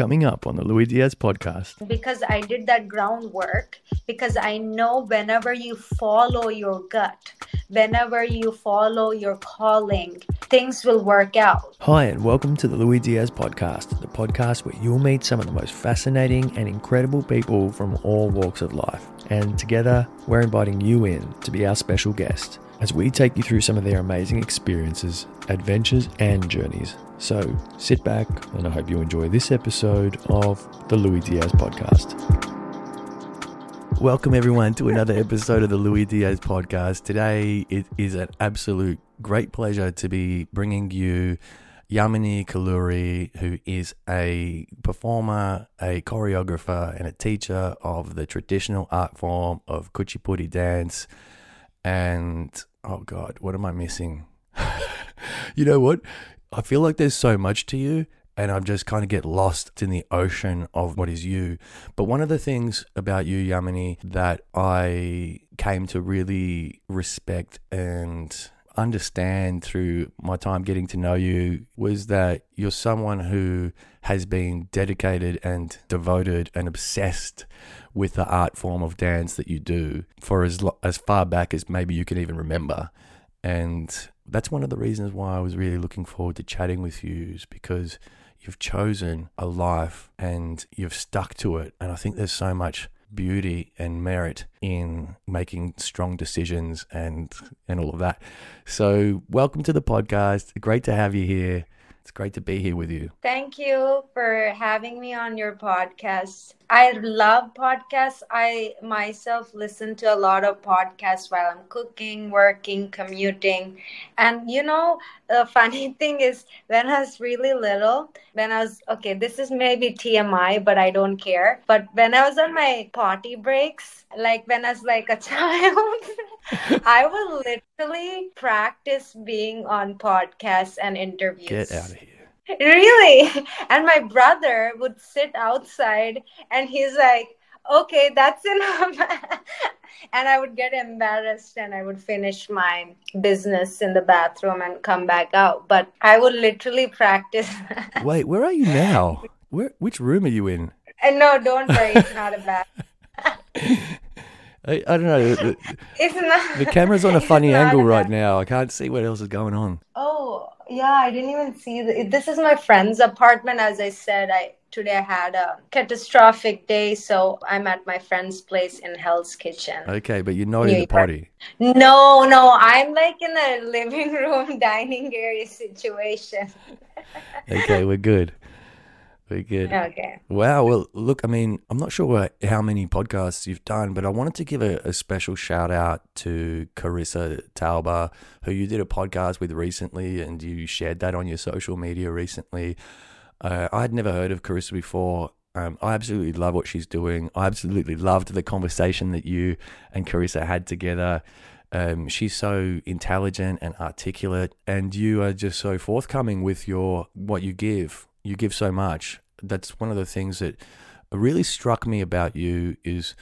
coming up on the Lui Diaz podcast. Because I did that groundwork, because I know whenever you follow your gut, whenever you follow your calling, things will work out. Hi, and welcome to the Lui Diaz podcast, the podcast where you'll meet some of the most fascinating and incredible people from all walks of life. And together, we're inviting you in to be our special guest as we take you through some of their amazing experiences, adventures, and journeys. So sit back, and I hope you enjoy this episode of the Lui Diaz podcast. Welcome, everyone, to another episode of the Lui Diaz podcast. Today, it is an absolute great pleasure to be bringing you Yamini Kalluri, who is a performer, a choreographer, and a teacher of the traditional art form of Kuchipudi dance. And oh God, what am I missing? you know what? I feel like there's so much to you, and I just kind of get lost in the ocean of what is you. But one of the things about you, Yamini, that I came to really respect and understand through my time getting to know you was that you're someone who has been dedicated and devoted and obsessed with the art form of dance that you do for as as far back as maybe you can even remember. And that's one of the reasons why I was really looking forward to chatting with you is because you've chosen a life and you've stuck to it. And I think there's so much beauty and merit in making strong decisions and and all of that. So, welcome to the podcast. Great to have you here. It's great to be here with you. Thank you for having me on your podcast. I love podcasts. I myself listen to a lot of podcasts while I'm cooking, working, commuting. And you know, the funny thing is, when I was really little, when I was, okay, this is maybe TMI, but I don't care. But when I was on my potty breaks, like when I was like a child, I would literally practice being on podcasts and interviews. Get out of here. Really? And my brother would sit outside and he's like, okay, that's enough. and I would get embarrassed and I would finish my business in the bathroom and come back out. But I would literally practice. Wait, where are you now? Where? Which room are you in? And no, don't worry, it's not a bad. I, I don't know. The, not. the camera's on a funny angle right now. I can't see what else is going on. Oh, yeah, I didn't even see the, this is my friend's apartment as I said. I today I had a catastrophic day, so I'm at my friend's place in Hell's Kitchen. Okay, but you're not New in the potty. No, no, I'm like in a living room dining area situation. Okay, we're good. We're good. Okay. Wow. Well, look, I mean, I'm not sure how many podcasts you've done, but I wanted to give a, a special shout out to Carissa Tauber, who you did a podcast with recently and you shared that on your social media recently. Uh, I had never heard of Carissa before. Um, I absolutely love what she's doing. I absolutely loved the conversation that you and Carissa had together. Um, she's so intelligent and articulate, and you are just so forthcoming with your what you give. You give so much. That's one of the things that really struck me about you is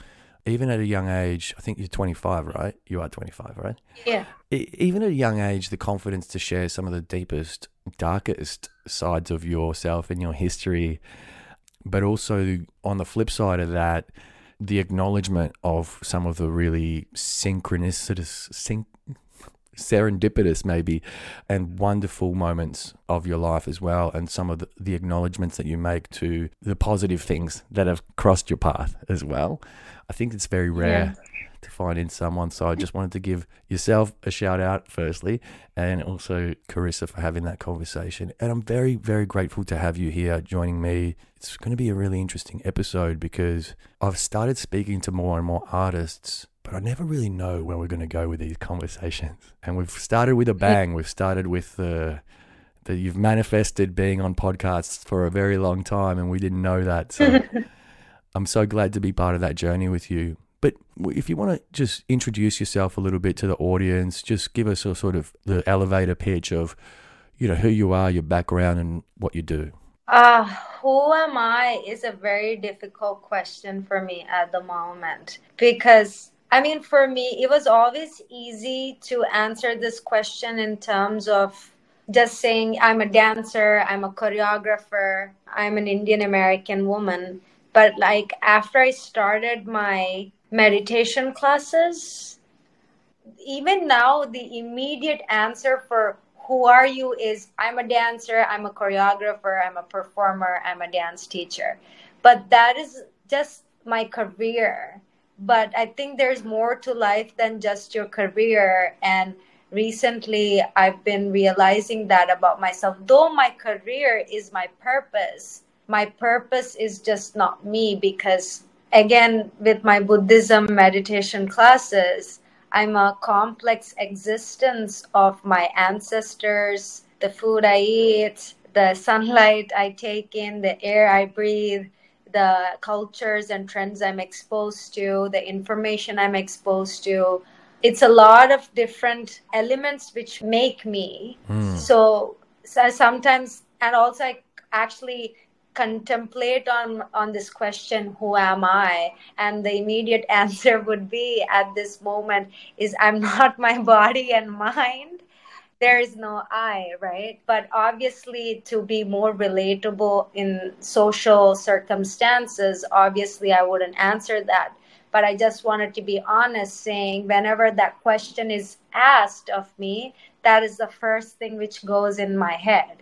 even at a young age. I think you're 25, right? You are 25, right? Yeah. Even at a young age, the confidence to share some of the deepest, darkest sides of yourself and your history, but also on the flip side of that, the acknowledgement of some of the really synchronicities, syn- serendipitous maybe, and wonderful moments of your life as well, and some of the, the acknowledgements that you make to the positive things that have crossed your path as well. I think it's very rare to find in someone. So I just wanted to give yourself a shout out, firstly, and also Carissa for having that conversation. And I'm very, very grateful to have you here joining me. It's going to be a really interesting episode because I've started speaking to more and more artists. But I never really know where we're going to go with these conversations. And we've started with a bang. We've started with the that you've manifested being on podcasts for a very long time, and we didn't know that. So I'm so glad to be part of that journey with you. But if you want to just introduce yourself a little bit to the audience, just give us a sort of the elevator pitch of, you know, who you are, your background, and what you do. Uh, who am I is a very difficult question for me at the moment because I mean, for me, it was always easy to answer this question in terms of just saying I'm a dancer, I'm a choreographer, I'm an Indian American woman. But like after I started my meditation classes, even now, the immediate answer for who are you is I'm a dancer, I'm a choreographer, I'm a performer, I'm a dance teacher. But that is just my career. But I think there's more to life than just your career. And recently, I've been realizing that about myself. Though my career is my purpose, my purpose is just not me because, again, with my Buddhism meditation classes, I'm a complex existence of my ancestors, the food I eat, the sunlight I take in, the air I breathe, the cultures and trends I'm exposed to, the information I'm exposed to. It's a lot of different elements which make me. Mm. So, so sometimes, and also I actually contemplate on on this question who am i and the immediate answer would be at this moment is i'm not my body and mind there is no I, right? But obviously, to be more relatable in social circumstances, obviously, I wouldn't answer that. But I just wanted to be honest, saying whenever that question is asked of me, that is the first thing which goes in my head.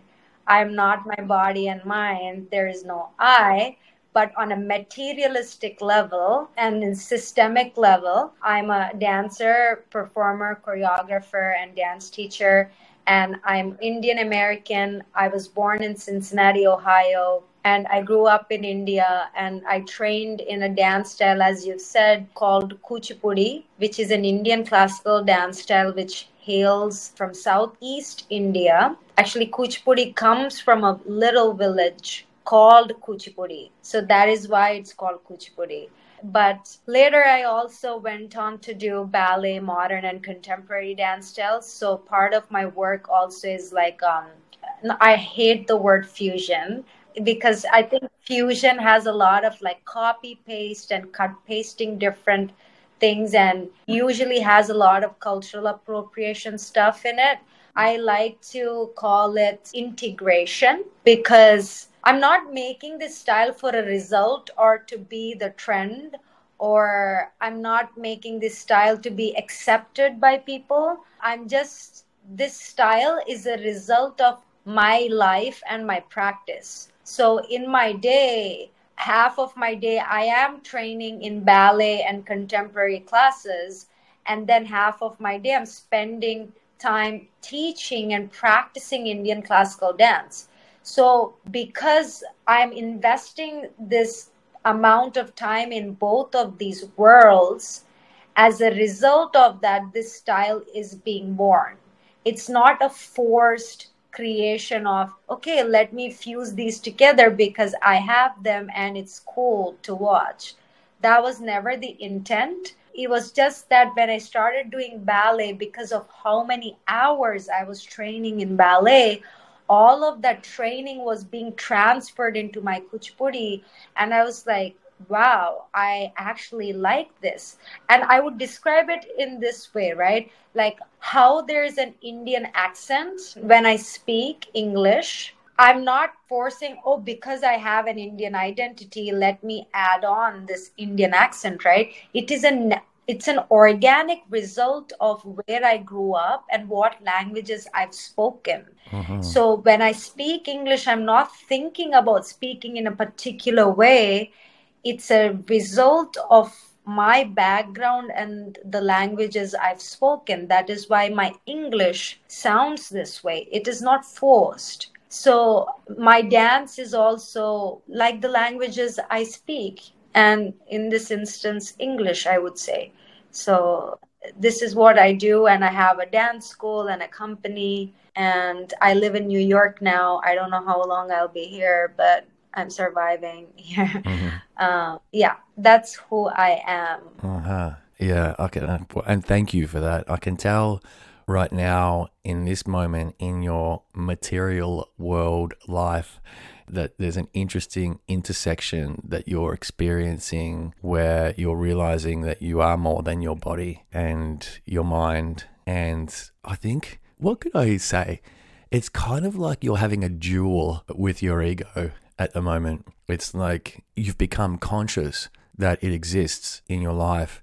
I'm not my body and mind. There is no I but on a materialistic level and systemic level i'm a dancer performer choreographer and dance teacher. And i'm indian american. I was born in cincinnati ohio and i grew up in india. And i trained in a dance style as you've said called kuchipudi which is an indian classical dance style which hails from southeast india. Actually kuchipudi comes from a little village called Kuchipudi. So that is why it's called Kuchipudi. But later, I also went on to do ballet, modern, and contemporary dance styles. So part of my work also is like, um, I hate the word fusion because I think fusion has a lot of like copy paste and cut pasting different things and usually has a lot of cultural appropriation stuff in it. I like to call it integration because I'm not making this style for a result or to be the trend, or I'm not making this style to be accepted by people. I'm just, this style is a result of my life and my practice. So in my day, half of my day, I am training in ballet and contemporary classes. And then half of my day, I'm spending time teaching and practicing Indian classical dance. So, because I'm investing this amount of time in both of these worlds, as a result of that, this style is being born. It's not a forced creation of, okay, let me fuse these together because I have them and it's cool to watch. That was never the intent. It was just that when I started doing ballet, because of how many hours I was training in ballet, all of that training was being transferred into my kuchipudi and i was like wow i actually like this. And i would describe it in this way right? Like how there's an indian accent when i speak english i'm not forcing oh because i have an indian identity let me add on this indian accent right? It is a it's an organic result of where I grew up and what languages I've spoken. Mm-hmm. So when I speak English, I'm not thinking about speaking in a particular way. It's a result of my background and the languages I've spoken. That is why my English sounds this way. It is not forced. So my dance is also like the languages I speak and in this instance english i would say so this is what i do and i have a dance school and a company and i live in new york now i don't know how long i'll be here but i'm surviving here Mm-hmm. uh, yeah that's who i am Uh-huh. Yeah, I can, and thank you for that. I can tell right now in this moment in your material world life that there's an interesting intersection that you're experiencing where you're realizing that you are more than your body and your mind. And I think, what could I say? it's kind of like you're having a duel with your ego at the moment. It's like you've become conscious that it exists in your life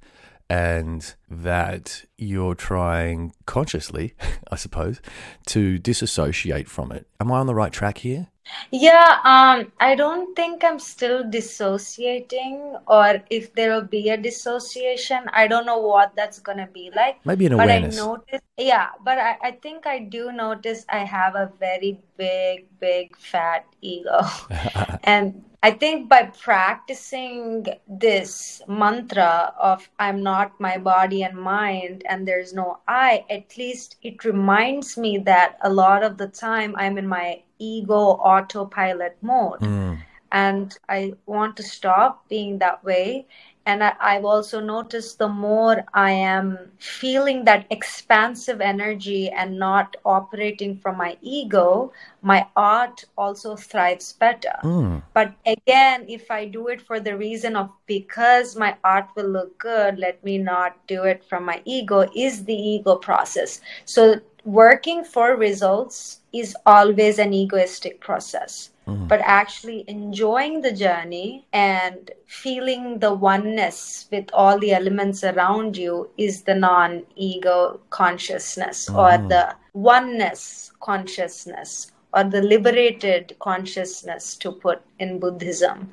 and that you're trying consciously, I suppose, to disassociate from it. Am I on the right track here? Yeah, um, I don't think I'm still dissociating, or if there will be a dissociation, I don't know what that's gonna be like. Maybe an But I awareness. notice, yeah, but I, I think I do notice I have a very big, big, fat ego. And I think by practicing this mantra of I'm not my body and mind and there's no I, at least it reminds me that a lot of the time I'm in my ego autopilot mode. Mm, And I want to stop being that way. And I, I've also noticed the more I am feeling that expansive energy and not operating from my ego, my art also thrives better. mm, But again, if I do it for the reason of because my art will look good, let me not do it from my ego, is the ego process. So working for results is always an egoistic process. Mm. But actually enjoying the journey and feeling the oneness with all the elements around you is the non ego consciousness or Mhm. the oneness consciousness or the liberated consciousness to put in Buddhism.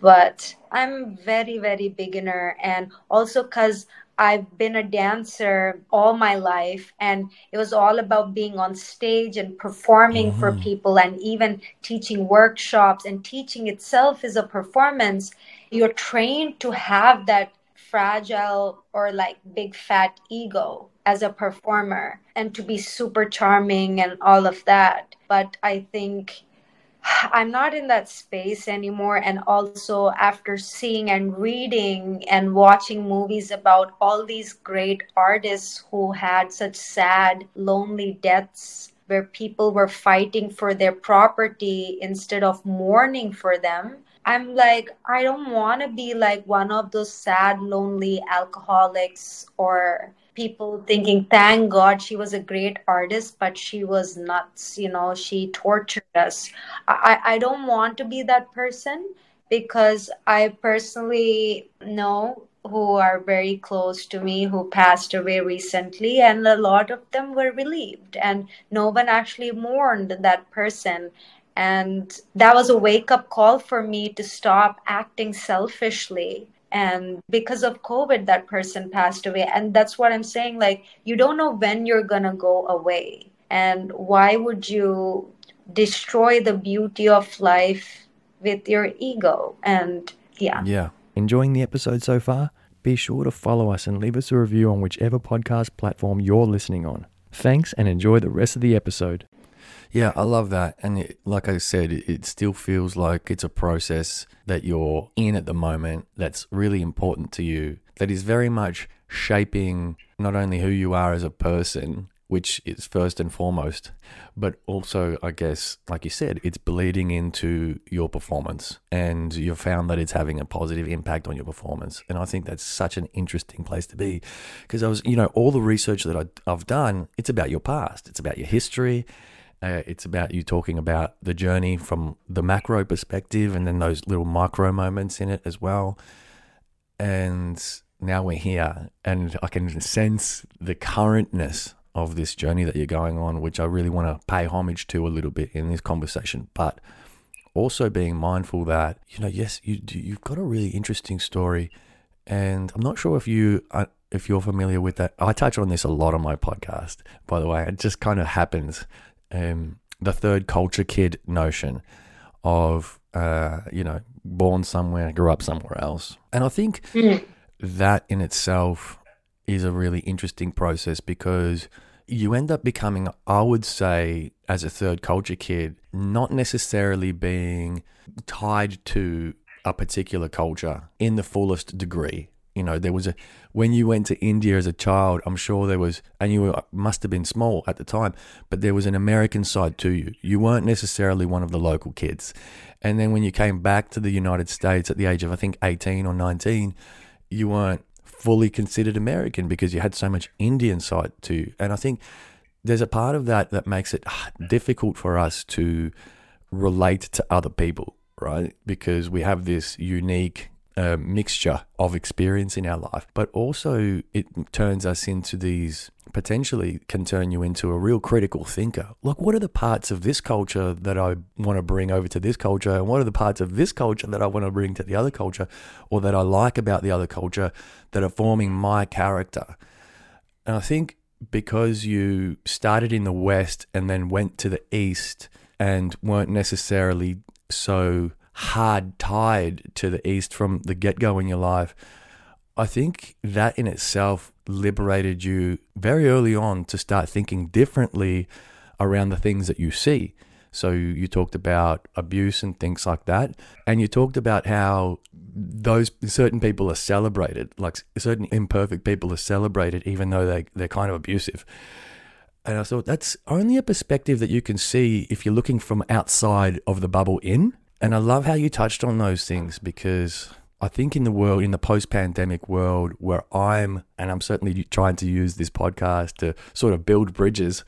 But I'm very, very beginner, and also because I've been a dancer all my life, and it was all about being on stage and performing for Mhm. people, and even teaching workshops. And teaching itself is a performance. You're trained to have that fragile or like big fat ego as a performer and to be super charming and all of that. But I think I'm not in that space anymore. And also, after seeing and reading and watching movies about all these great artists who had such sad, lonely deaths, where people were fighting for their property instead of mourning for them. I'm like, I don't want to be like one of those sad, lonely alcoholics or people thinking, thank God she was a great artist, but she was nuts. You know, she tortured us. I, I don't want to be that person because I personally know who are very close to me who passed away recently, and a lot of them were relieved, and no one actually mourned that person. And that was a wake up call for me to stop acting selfishly. And because of COVID, that person passed away. And that's what I'm saying. Like, you don't know when you're going to go away. And why would you destroy the beauty of life with your ego? And yeah. Yeah. Enjoying the episode so far? Be sure to follow us and leave us a review on whichever podcast platform you're listening on. Thanks and enjoy the rest of the episode. Yeah, I love that. And it, like I said, it, still feels like it's a process that you're in at the moment that's really important to you, that is very much shaping not only who you are as a person, which is first and foremost, but also, I guess, like you said, it's bleeding into your performance. And you've found that it's having a positive impact on your performance. And I think that's such an interesting place to be because I was, you know, all the research that I, I've done, it's about your past, it's about your history. Uh, it's about you talking about the journey from the macro perspective and then those little micro moments in it as well. And now we're here, and I can sense the currentness of this journey that you're going on, which I really want to pay homage to a little bit in this conversation. But also being mindful that you know, yes, you, you've got a really interesting story, and I'm not sure if you uh, if you're familiar with that. I touch on this a lot on my podcast, by the way. It just kind of happens. Um, the third culture kid notion of uh, you know, born somewhere, grew up somewhere else, and I think Mm. that in itself is a really interesting process because you end up becoming, I would say, as a third culture kid, not necessarily being tied to a particular culture in the fullest degree. You know, there was a, when you went to India as a child, I'm sure there was, and you were, must have been small at the time, but there was an American side to you. You weren't necessarily one of the local kids. And then when you came back to the United States at the age of, I think, 18 or 19, you weren't fully considered American because you had so much Indian side to you. And I think there's a part of that that makes it ah, difficult for us to relate to other people, right? Because we have this unique uh, mixture of experience in our life, but also it turns us into these potentially can turn you into a real critical thinker. Like, what are the parts of this culture that I want to bring over to this culture? And what are the parts of this culture that I want to bring to the other culture or that I like about the other culture that are forming my character? And I think because you started in the West and then went to the East and weren't necessarily so hard tied to the East from the get go in your life, I think that in itself liberated you very early on to start thinking differently around the things that you see. So you talked about abuse and things like that. And you talked about how those certain people are celebrated, like certain imperfect people are celebrated, even though they, they're kind of abusive. And I thought that's only a perspective that you can see if you're looking from outside of the bubble in. And I love how you touched on those things because I think in the world, in the post pandemic world, where I'm, and I'm certainly trying to use this podcast to sort of build bridges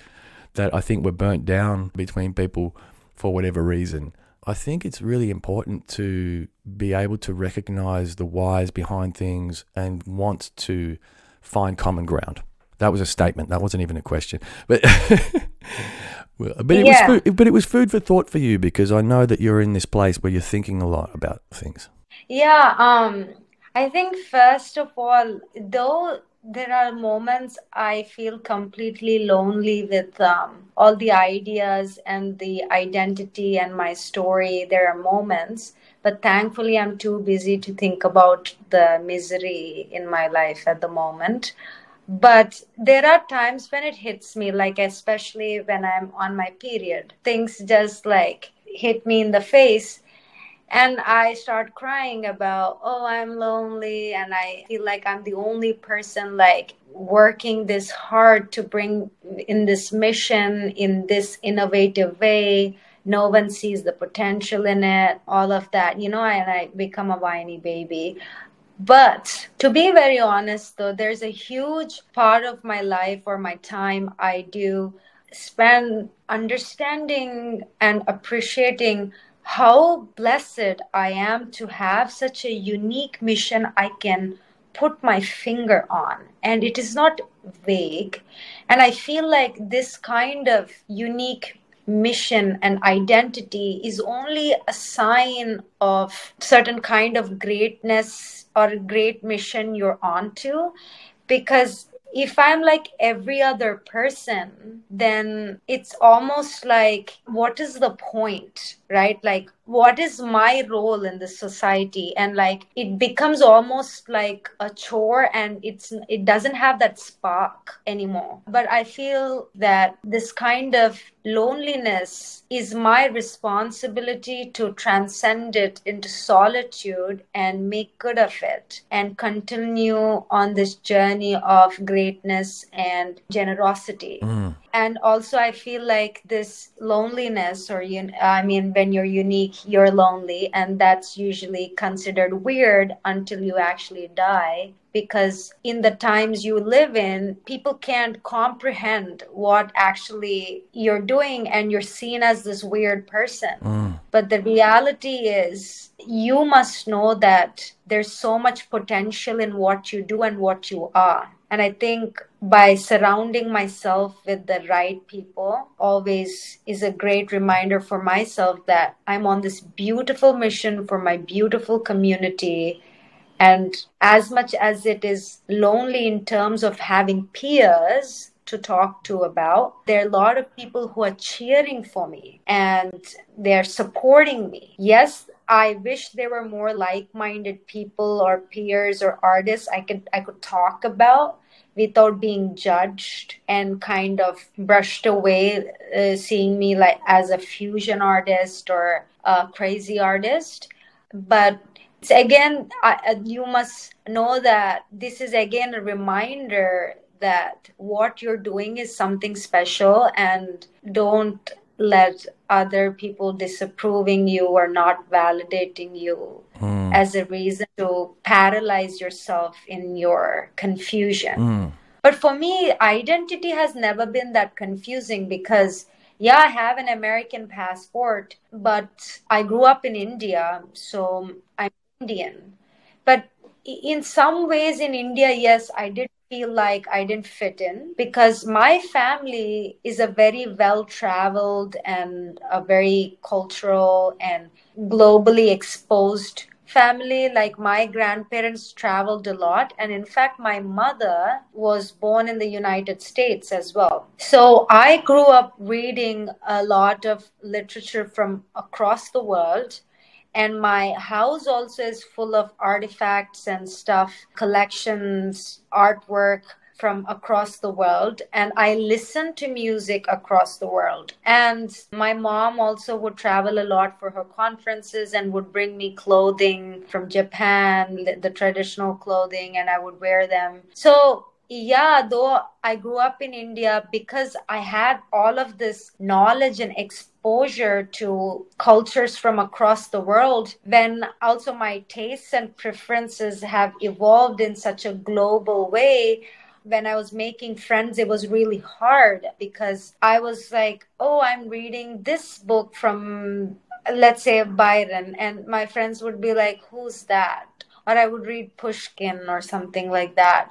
that I think were burnt down between people for whatever reason. I think it's really important to be able to recognize the whys behind things and want to find common ground. That was a statement. That wasn't even a question. But but it yeah. was food, but it was food for thought for you because I know that you're in this place where you're thinking a lot about things. Yeah, um, I think first of all, though there are moments I feel completely lonely with um, all the ideas and the identity and my story. There are moments, but thankfully, I'm too busy to think about the misery in my life at the moment. But there are times when it hits me, like especially when I'm on my period, things just like hit me in the face and i start crying about oh i'm lonely and i feel like i'm the only person like working this hard to bring in this mission in this innovative way. No one sees the potential in it all of that you know and i become a whiny baby but to be very honest though there's a huge part of my life or my time i do spend understanding and appreciating how blessed I am to have such a unique mission I can put my finger on. And it is not vague. And I feel like this kind of unique mission and identity is only a sign of certain kind of greatness or great mission you're onto. Because if I'm like every other person, then it's almost like, what is the point, right? Like, what is my role in the society? And like, it becomes almost like a chore and it's, it doesn't have that spark anymore. But I feel that this kind of loneliness is my responsibility to transcend it into solitude and make good of it and continue on this journey of greatness and generosity. Mm. And also, I feel like this loneliness, or you, I mean, when you're unique, you're lonely, and that's usually considered weird until you actually die because in the times you live in, people can't comprehend what actually you're doing and you're seen as this weird person. Mm. But the reality is, you must know that there's so much potential in what you do and what you are. And I think by surrounding myself with the right people always is a great reminder for myself that I'm on this beautiful mission for my beautiful community and as much as it is lonely in terms of having peers to talk to about, there are a lot of people who are cheering for me and they're supporting me. Yes, I wish there were more like-minded people or peers or artists I could I could talk about without being judged and kind of brushed away uh, seeing me like as a fusion artist or a crazy artist. But again, I, you must know that this is again a reminder that what you're doing is something special and don't let other people disapproving you or not validating you mm. as a reason to paralyze yourself in your confusion. Mm. But for me, identity has never been that confusing because yeah, I have an American passport, but I grew up in India, so I'm Indian. But in some ways in India, yes, I did feel like I didn't fit in because my family is a very well traveled and a very cultural and globally exposed family like my grandparents traveled a lot and in fact my mother was born in the united states as well. So i grew up reading a lot of literature from across the world and my house also is full of artifacts and stuff collections artwork from across the world and I listen to music across the world. And my mom also would travel a lot for her conferences and would bring me clothing from Japan, the traditional clothing, and I would wear them. So yeah, though I grew up in India because I had all of this knowledge and exposure to cultures from across the world, when also my tastes and preferences have evolved in such a global way, when I was making friends, it was really hard because I was like, oh, I'm reading this book from, let's say, Byron. And my friends would be like, who's that? Or I would read Pushkin or something like that.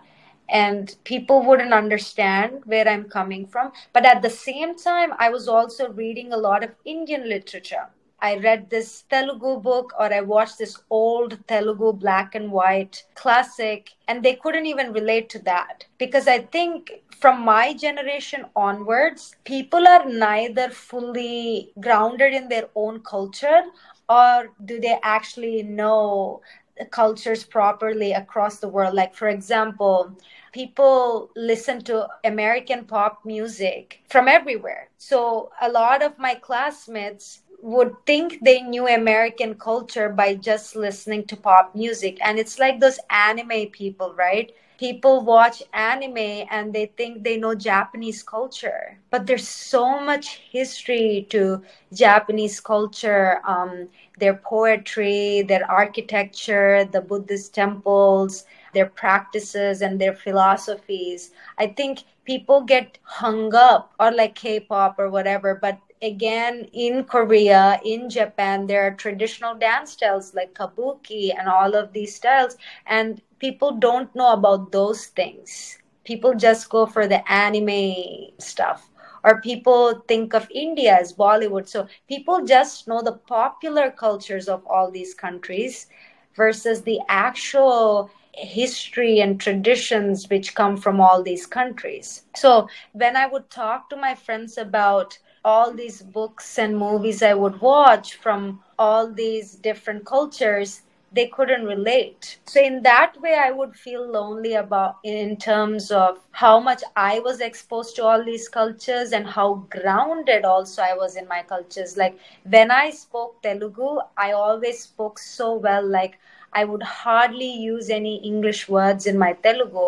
And people wouldn't understand where I'm coming from. But at the same time, I was also reading a lot of Indian literature I read this Telugu book or I watched this old Telugu black and white classic, and they couldn't even relate to that. Because I think from my generation onwards, people are neither fully grounded in their own culture or do they actually know the cultures properly across the world. Like, for example, people listen to American pop music from everywhere. So, a lot of my classmates would think they knew American culture by just listening to pop music. And it's like those anime people, right? People watch anime and they think they know Japanese culture. But there's so much history to Japanese culture, um, their poetry, their architecture, the Buddhist temples, their practices, and their philosophies. I think people get hung up or like K-pop or whatever, but again in Korea, in Japan, there are traditional dance styles like kabuki and all of these styles, and people don't know about those things. People just go for the anime stuff. Or people think of India as Bollywood. So people just know the popular cultures of all these countries versus the actual history and traditions which come from all these countries. So when I would talk to my friends about all these books and movies I would watch from all these different cultures, they couldn't relate. So in that way, I would feel lonely about in terms of how much I was exposed to all these cultures and how grounded also I was in my cultures. Like when I spoke Telugu, I always spoke so well. Like I would hardly use any English words in my Telugu.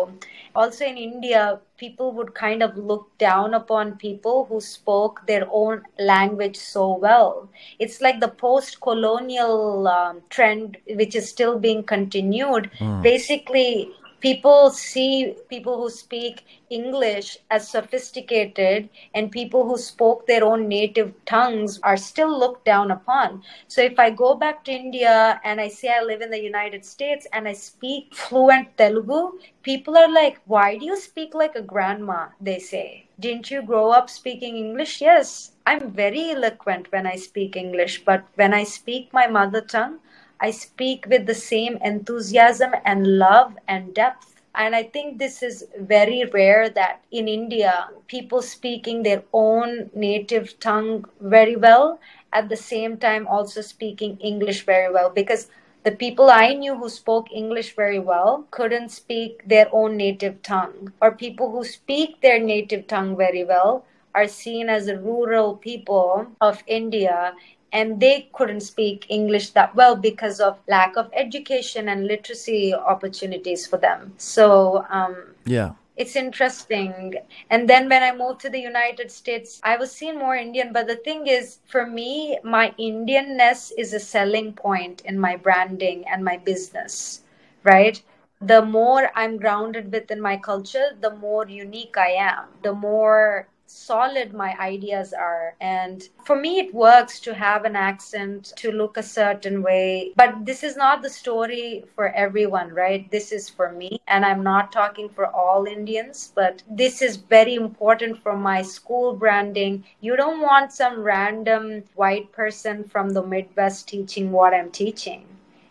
Also in India, people would kind of look down upon people who spoke their own language so well. It's like the post colonial um, trend, which is still being continued. Mm. Basically, people see people who speak English as sophisticated, and people who spoke their own native tongues are still looked down upon. So, if I go back to India and I say I live in the United States and I speak fluent Telugu, people are like, Why do you speak like a grandma? They say. Didn't you grow up speaking English? Yes, I'm very eloquent when I speak English, but when I speak my mother tongue, I speak with the same enthusiasm and love and depth. And I think this is very rare that in India, people speaking their own native tongue very well, at the same time also speaking English very well. Because the people I knew who spoke English very well couldn't speak their own native tongue, or people who speak their native tongue very well are seen as rural people of India and they couldn't speak English that well because of lack of education and literacy opportunities for them. So, um, yeah. It's interesting. And then when I moved to the United States, I was seen more Indian. But the thing is, for me, my Indianness is a selling point in my branding and my business, right? the more I'm grounded within my culture, the more unique I am, the more solid my ideas are. And for me, it works to have an accent, to look a certain way. But this is not the story for everyone, right? This is for me. And I'm not talking for all Indians, but this is very important for my school branding. You don't want some random white person from the Midwest teaching what I'm teaching.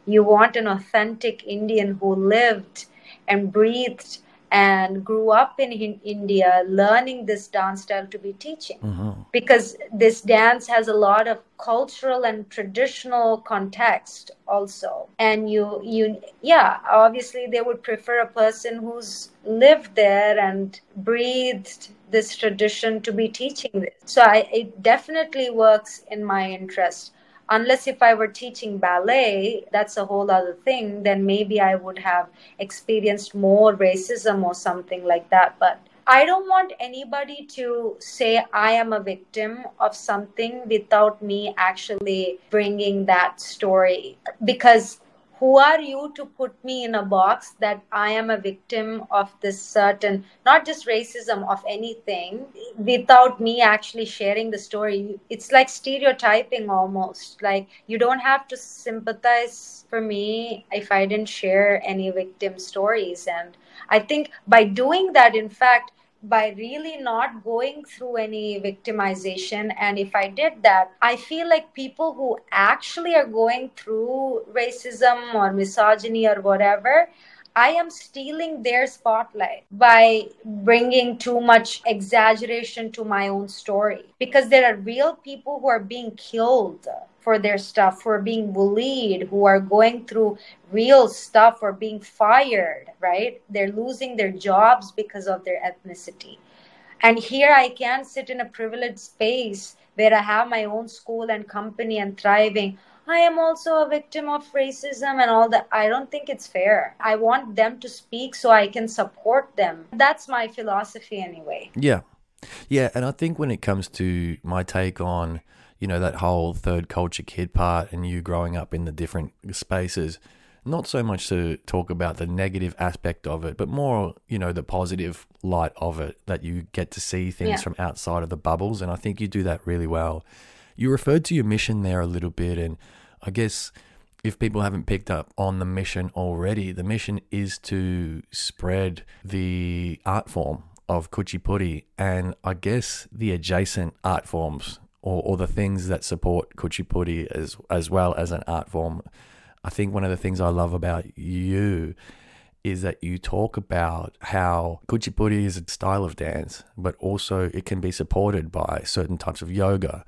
You want an authentic Indian who lived and breathed and grew up in, in India learning this dance style to be teaching. Mm-hmm. because this dance has a lot of cultural and traditional context also. And you you yeah obviously they would prefer a person who's lived there and breathed this tradition to be teaching this. So I, it definitely works in my interest unless if i were teaching ballet that's a whole other thing then maybe i would have experienced more racism or something like that. But i don't want anybody to say i am a victim of something without me actually bringing that story. Because who are you to put me in a box that I am a victim of this certain, not just racism, of anything, without me actually sharing the story? It's like stereotyping almost. Like you don't have to sympathize for me if I didn't share any victim stories. And I think by doing that, in fact, by really not going through any victimization. And if I did that, I feel like people who actually are going through racism or misogyny or whatever, I am stealing their spotlight by bringing too much exaggeration to my own story. Because there are real people who are being killed for their stuff, who are being bullied, who are going through real stuff or being fired, right? They're losing their jobs because of their ethnicity. And here I can sit in a privileged space where I have my own school and company and thriving. I am also a victim of racism and all that. I don't think it's fair. I want them to speak so I can support them. That's my philosophy anyway. Yeah. Yeah. And I think when it comes to my take on, you know, that whole third culture kid part and you growing up in the different spaces, not so much to talk about the negative aspect of it, but more, you know, the positive light of it, that you get to see things Yeah. from outside of the bubbles. And I think you do that really well. You referred to your mission there a little bit. And I guess if people haven't picked up on the mission already, the mission is to spread the art form of Kuchipudi and I guess the adjacent art forms or, or the things that support Kuchipudi as as well as an art form. I think one of the things I love about you is that you talk about how Kuchipudi is a style of dance, but also it can be supported by certain types of yoga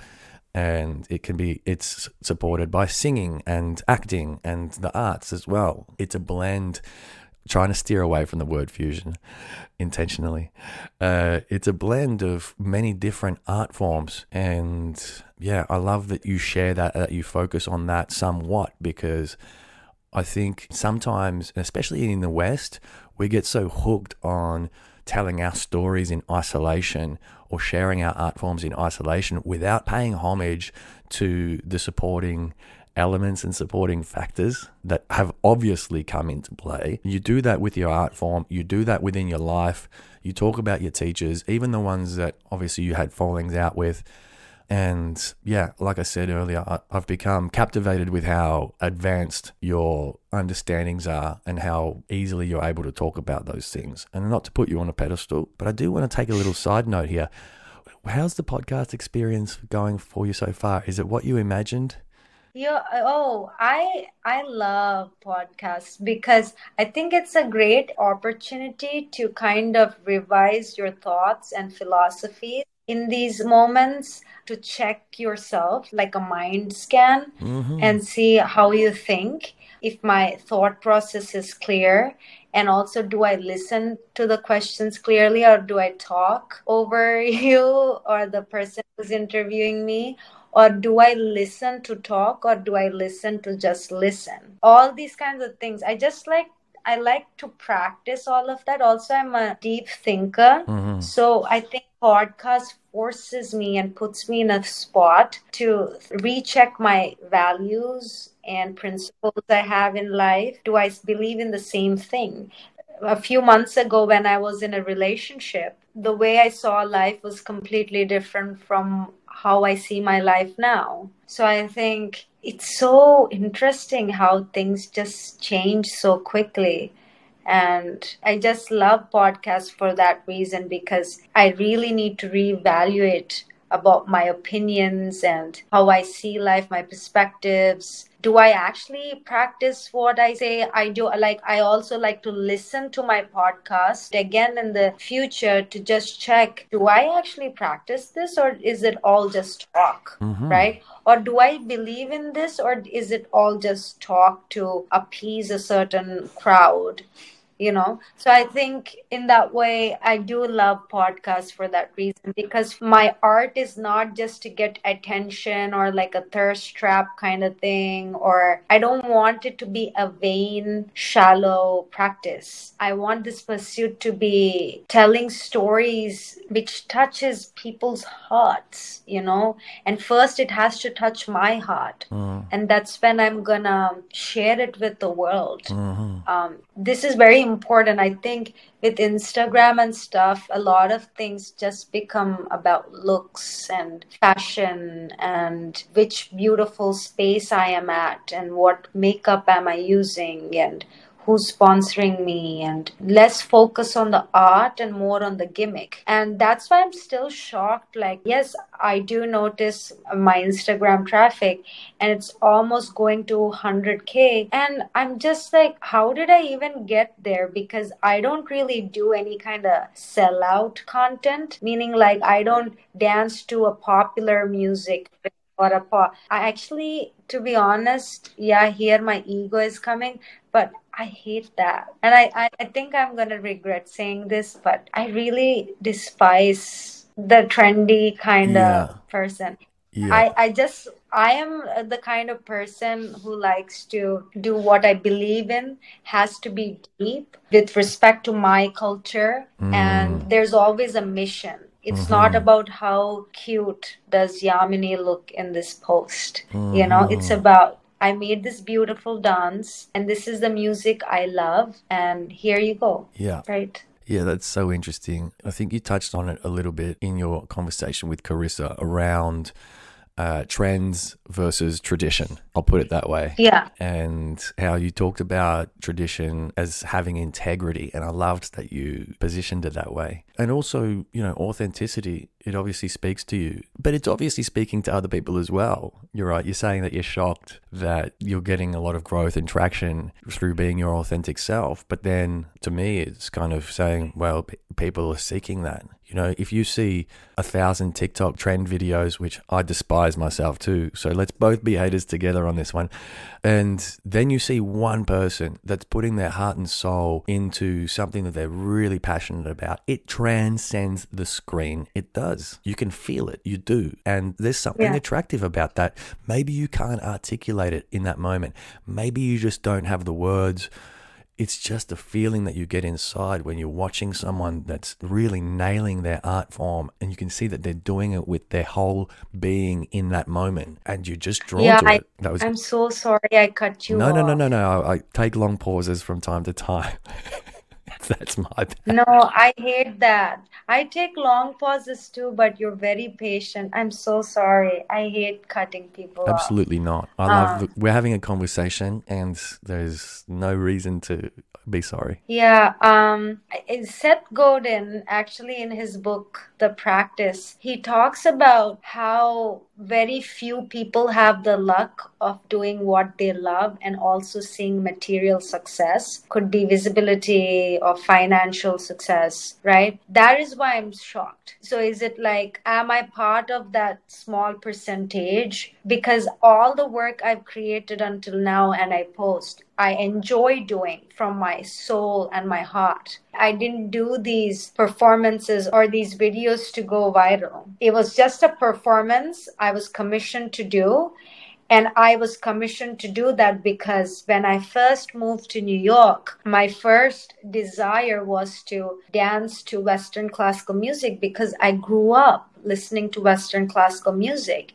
and it can be it's supported by singing and acting and the arts as well. It's a blend trying to steer away from the word fusion intentionally. Uh, it's a blend of many different art forms, and yeah, I love that you share that, that you focus on that somewhat because I think sometimes, especially in the West, we get so hooked on telling our stories in isolation or sharing our art forms in isolation without paying homage to the supporting elements and supporting factors that have obviously come into play. You do that with your art form, you do that within your life. You talk about your teachers, even the ones that obviously you had fallings out with. And yeah, like I said earlier, I've become captivated with how advanced your understandings are and how easily you're able to talk about those things. And not to put you on a pedestal, but I do want to take a little side note here. How's the podcast experience going for you so far? Is it what you imagined? Yeah, oh, I I love podcasts because I think it's a great opportunity to kind of revise your thoughts and philosophies in these moments to check yourself like a mind scan Mm-hmm. and see how you think if my thought process is clear? And also do i listen to the questions clearly or do i talk over you or the person who's interviewing me? Or do i listen to talk or do i listen to just listen? All these kinds of things. I just like i like to practice all of that. Also i'm a deep thinker. Mm-hmm. so I think podcasts forces me and puts me in a spot to recheck my values and principles I have in life. Do I believe in the same thing? A few months ago, when I was in a relationship, the way I saw life was completely different from how I see my life now. So I think it's so interesting how things just change so quickly. And I just love podcasts for that reason because I really need to reevaluate about my opinions and how I see life, my perspectives. Do I actually practice what I say? I do. Like, I also like to listen to my podcast again in the future to just check do I actually practice this or is it all just talk? Mhm. Right? Or do I believe in this or is it all just talk to appease a certain crowd? You know? So i think in that way i do love podcasts for that reason because my art is not just to get attention or like a thirst trap kind of thing or i don't want it to be a vain shallow practice. I want this pursuit to be telling stories which touches people's hearts you know? And first it has to touch my heart. Mm, and that's when i'm gonna share it with the world. Mhm. um, this is very important. I think with Instagram and stuff, a lot of things just become about looks and fashion and which beautiful space I am at and what makeup am I using and who's sponsoring me and less focus on the art and more on the gimmick. And that's why i'm still shocked like yes i do notice my instagram traffic and it's almost going to 100k and i'm just like how did i even get there? Because i don't really do any kind of sellout content meaning like i don't dance to a popular music or a pop i actually to be honest yeah here my ego is coming but I hate that. And I, I, I think I'm going to regret saying this, but I really despise the trendy kind Yeah. of person. Yeah. I, I just, I am the kind of person who likes to do what I believe in, has to be deep with respect to my culture. Mm. And there's always a mission. It's not Mhm. about how cute does Yamini look in this post. You know, it's Mhm. about I made this beautiful dance and this is the music I love and here you go. yeah. Right? Yeah, that's so interesting. I think you touched on it a little bit in your conversation with Carissa around uh, trends versus tradition. I'll put it that way. Yeah. And how you talked about tradition as having integrity. And I loved that you positioned it that way. And also, you know, authenticity, it obviously speaks to you, but it's obviously speaking to other people as well. You're right. You're saying that you're shocked that you're getting a lot of growth and traction through being your authentic self. But then to me, it's kind of saying, well, p- people are seeking that. You know, if you see a thousand TikTok trend videos, which I despise myself too, so let's both be haters together on this one. And then you see one person that's putting their heart and soul into something that they're really passionate about. It transcends the screen. It does. You can feel it. You do. And there's something Yeah. attractive about that. Maybe you can't articulate it in that moment. Maybe you just don't have the words it's just a feeling that you get inside when you're watching someone that's really nailing their art form and you can see that they're doing it with their whole being in that moment and you're just drawn Yeah, to I- it. That was I'm so sorry I cut you no, no, no, off. no, no. I, I take long pauses from time to time. That's my bad. No, I hate that. I take long pauses too, but you're very patient. I'm so sorry. I hate cutting people off. Absolutely not. I love. we're having a conversation, and there's no reason to be sorry. Yeah, um, Seth Godin, actually, in his book, The Practice, he talks about how very few people have the luck of doing what they love and also seeing material success. Could be visibility or financial success, right? That is why I'm shocked. So, is it like, am I part of that small percentage? Because all the work I've created until now and I post, I enjoy doing from my soul and my heart. I didn't do these performances or these videos to go viral. It was just a performance I was commissioned to do. And I was commissioned to do that because when I first moved to New York, my first desire was to dance to Western classical music because I grew up listening to Western classical music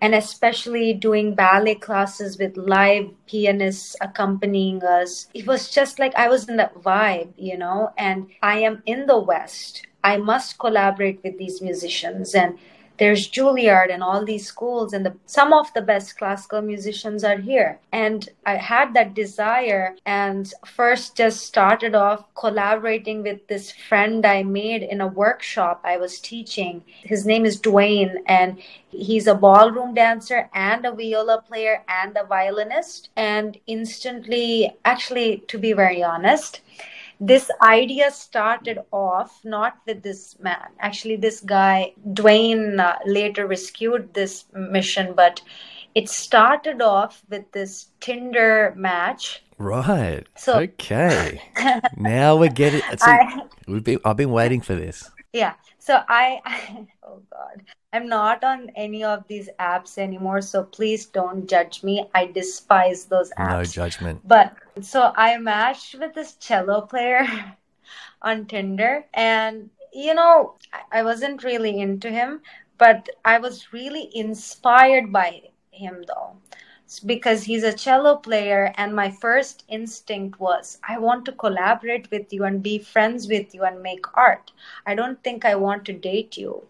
and especially doing ballet classes with live pianists accompanying us. It was just like I was in that vibe, you know, and I am in the West. I must collaborate with these musicians and there's Juilliard and all these schools, and the, some of the best classical musicians are here. And I had that desire, and first just started off collaborating with this friend I made in a workshop I was teaching. His name is Dwayne, and he's a ballroom dancer and a viola player and a violinist. And instantly, actually, to be very honest, this idea started off not with this man. Actually, this guy, Dwayne, uh, later rescued this mission, but it started off with this Tinder match. Right. So, okay. now we're getting. See, I, we've been. I've been waiting for this. Yeah. So I, oh God, I'm not on any of these apps anymore. So please don't judge me. I despise those apps. No judgment. But so I matched with this cello player on Tinder, and you know, I, wasn't really into him, but I was really inspired by him though because he's a cello player and my first instinct was i want to collaborate with you and be friends with you and make art. I don't think i want to date you.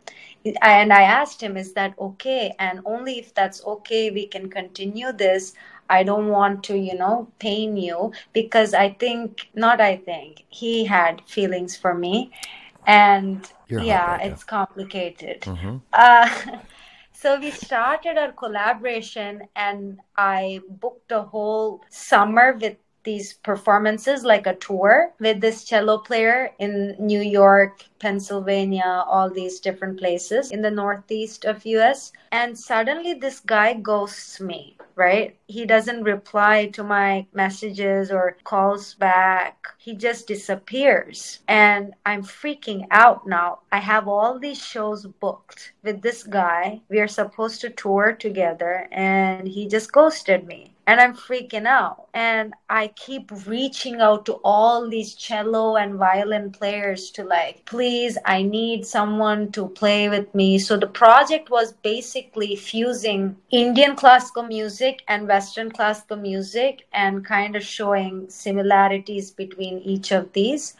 And i asked him is that okay? And only if that's okay we can continue this. I don't want to you know pain you. Because i think not i think he had feelings for me. And You're yeah it's complicated. Mm-hmm. uh, So we started our collaboration, and I booked a whole summer with these performances like a tour with this cello player in New York, Pennsylvania, all these different places in the northeast of US. And suddenly this guy ghosts me, right? He doesn't reply to my messages or calls back. He just disappears. And I'm freaking out now. I have all these shows booked with this guy. We are supposed to tour together and he just ghosted me and I'm freaking out. And I keep reaching out to all these cello and violin players to like, please, I need someone to play with me. So the project was basically fusing Indian classical music and Western classical music and kind of showing similarities between each of these.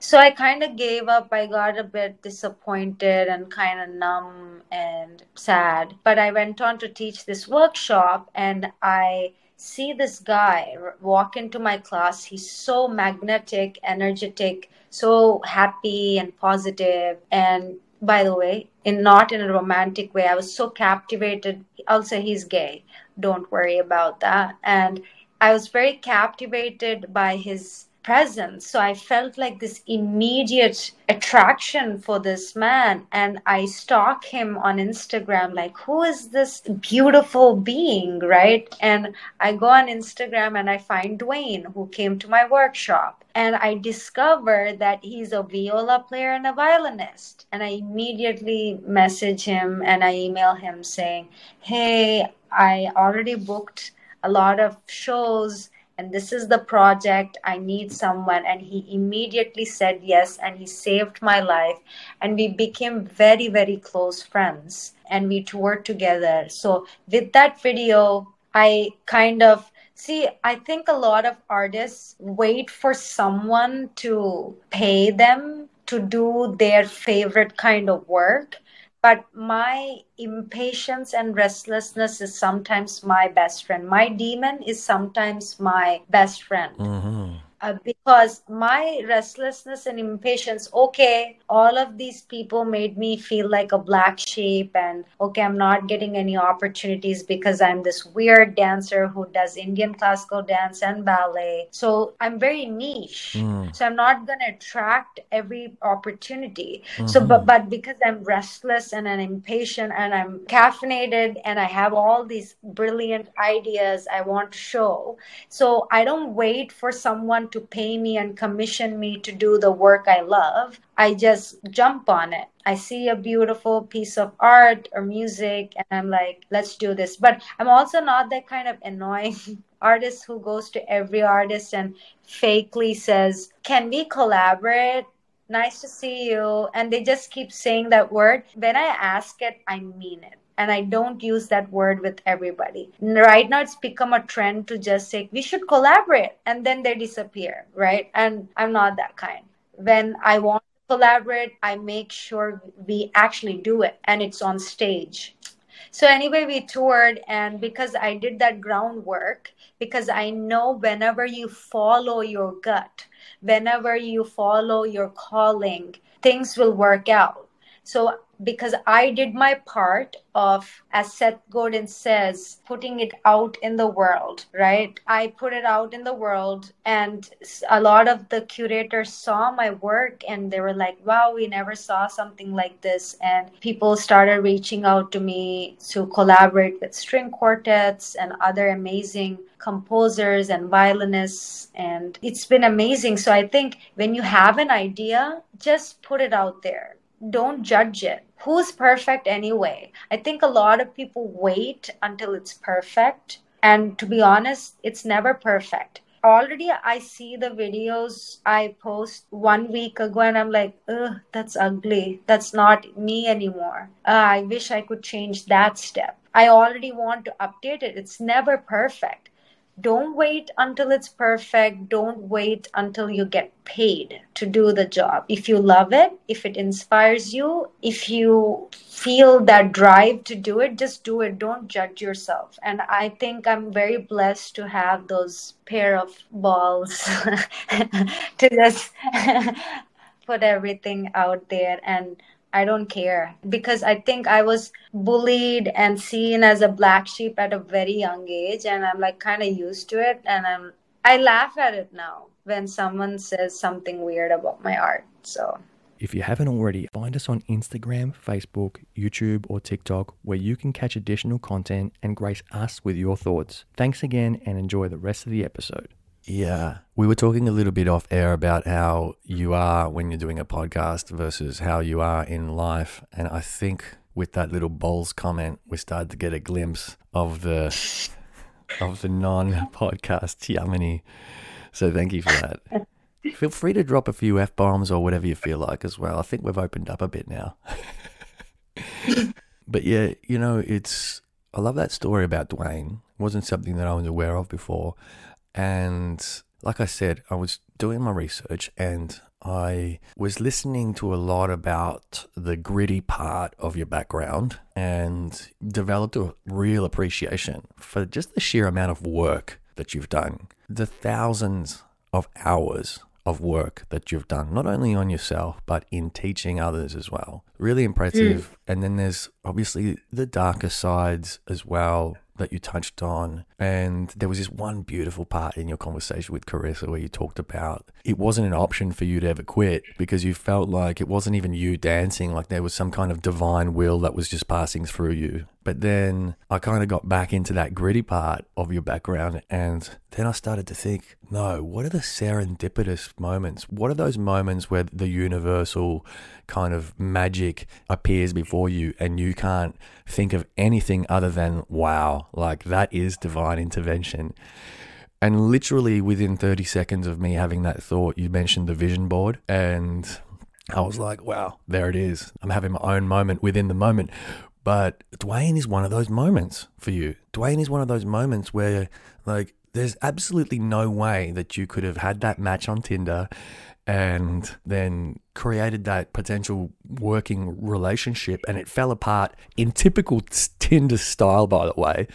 So I kind of gave up. I got a bit disappointed and kind of numb and sad. But I went on to teach this workshop and I see this guy walk into my class. He's so magnetic, energetic, so happy and positive. And by the way, in not in a romantic way, I was so captivated. Also, he's gay. Don't worry about that. And I was very captivated by his presence. So I felt like this immediate attraction for this man. And I stalk him on Instagram, like, who is this beautiful being, right? And I go on Instagram and I find Dwayne, who came to my workshop. And I discover that he's a viola player and a violinist. And I immediately message him and I email him saying, hey, I already booked a lot of shows and this is the project i need someone. And he immediately said yes and he saved my life. And we became very very close friends and we toured together. So with that video i kind of see i think a lot of artists wait for someone to pay them to do their favorite kind of work but my impatience and restlessness is sometimes my best friend. My demon is sometimes my best friend. Mm-hmm uh, because my restlessness and impatience okay all of these people made me feel like a black sheep and okay i'm not getting any opportunities because i'm this weird dancer who does indian classical dance and ballet so i'm very niche mm. so i'm not going to attract every opportunity mm-hmm. so but but because i'm restless and i'm impatient and i'm caffeinated and i have all these brilliant ideas i want to show so i don't wait for someone to pay me and commission me to do the work I love, I just jump on it. I see a beautiful piece of art or music and I'm like, let's do this. But I'm also not that kind of annoying artist who goes to every artist and fakely says, Can we collaborate? Nice to see you. And they just keep saying that word. When I ask it, I mean it and I don't use that word with everybody. Right now, it's become a trend to just say, we should collaborate, and then they disappear, right? And I'm not that kind. When I want to collaborate, I make sure we actually do it and it's on stage. So, anyway, we toured, and because I did that groundwork, because I know whenever you follow your gut, whenever you follow your calling, things will work out. So because I did my part of, as Seth Godin says, putting it out in the world, right? I put it out in the world, and a lot of the curators saw my work and they were like, wow, we never saw something like this. And people started reaching out to me to collaborate with string quartets and other amazing composers and violinists. And it's been amazing. So I think when you have an idea, just put it out there don't judge it. Who's perfect anyway? I think a lot of people wait until it's perfect. And to be honest, it's never perfect. Already, I see the videos I post one week ago, and I'm like, ugh, that's ugly. That's not me anymore. Uh, I wish I could change that step. I already want to update it. It's never perfect don't wait until it's perfect. Don't wait until you get paid to do the job. If you love it, if it inspires you, if you feel that drive to do it, just do it. Don't judge yourself. And I think I'm very blessed to have those pair of balls to just put everything out there and I don't care because I think I was bullied and seen as a black sheep at a very young age and I'm like kind of used to it and I'm I laugh at it now when someone says something weird about my art. So if you haven't already, find us on Instagram, Facebook, YouTube, or TikTok where you can catch additional content and grace us with your thoughts. Thanks again and enjoy the rest of the episode. Yeah. We were talking a little bit off air about how you are when you're doing a podcast versus how you are in life. And I think with that little bowls comment, we started to get a glimpse of the of the non podcast Yamini. So thank you for that. Feel free to drop a few F bombs or whatever you feel like as well. I think we've opened up a bit now. but yeah, you know, it's I love that story about Dwayne. It wasn't something that I was aware of before. And like I said, I was doing my research and I was listening to a lot about the gritty part of your background and developed a real appreciation for just the sheer amount of work that you've done, the thousands of hours of work that you've done, not only on yourself, but in teaching others as well. Really impressive. Mm. And then there's obviously the darker sides as well that you touched on. And there was this one beautiful part in your conversation with Carissa where you talked about it wasn't an option for you to ever quit because you felt like it wasn't even you dancing, like there was some kind of divine will that was just passing through you. But then I kind of got back into that gritty part of your background. And then I started to think, no, what are the serendipitous moments? What are those moments where the universal kind of magic appears before you and you can't think of anything other than, wow, like that is divine intervention? And literally within 30 seconds of me having that thought, you mentioned the vision board. And I was like, wow, there it is. I'm having my own moment within the moment. But Dwayne is one of those moments for you. Dwayne is one of those moments where, like, there's absolutely no way that you could have had that match on Tinder and then created that potential working relationship and it fell apart in typical Tinder style, by the way.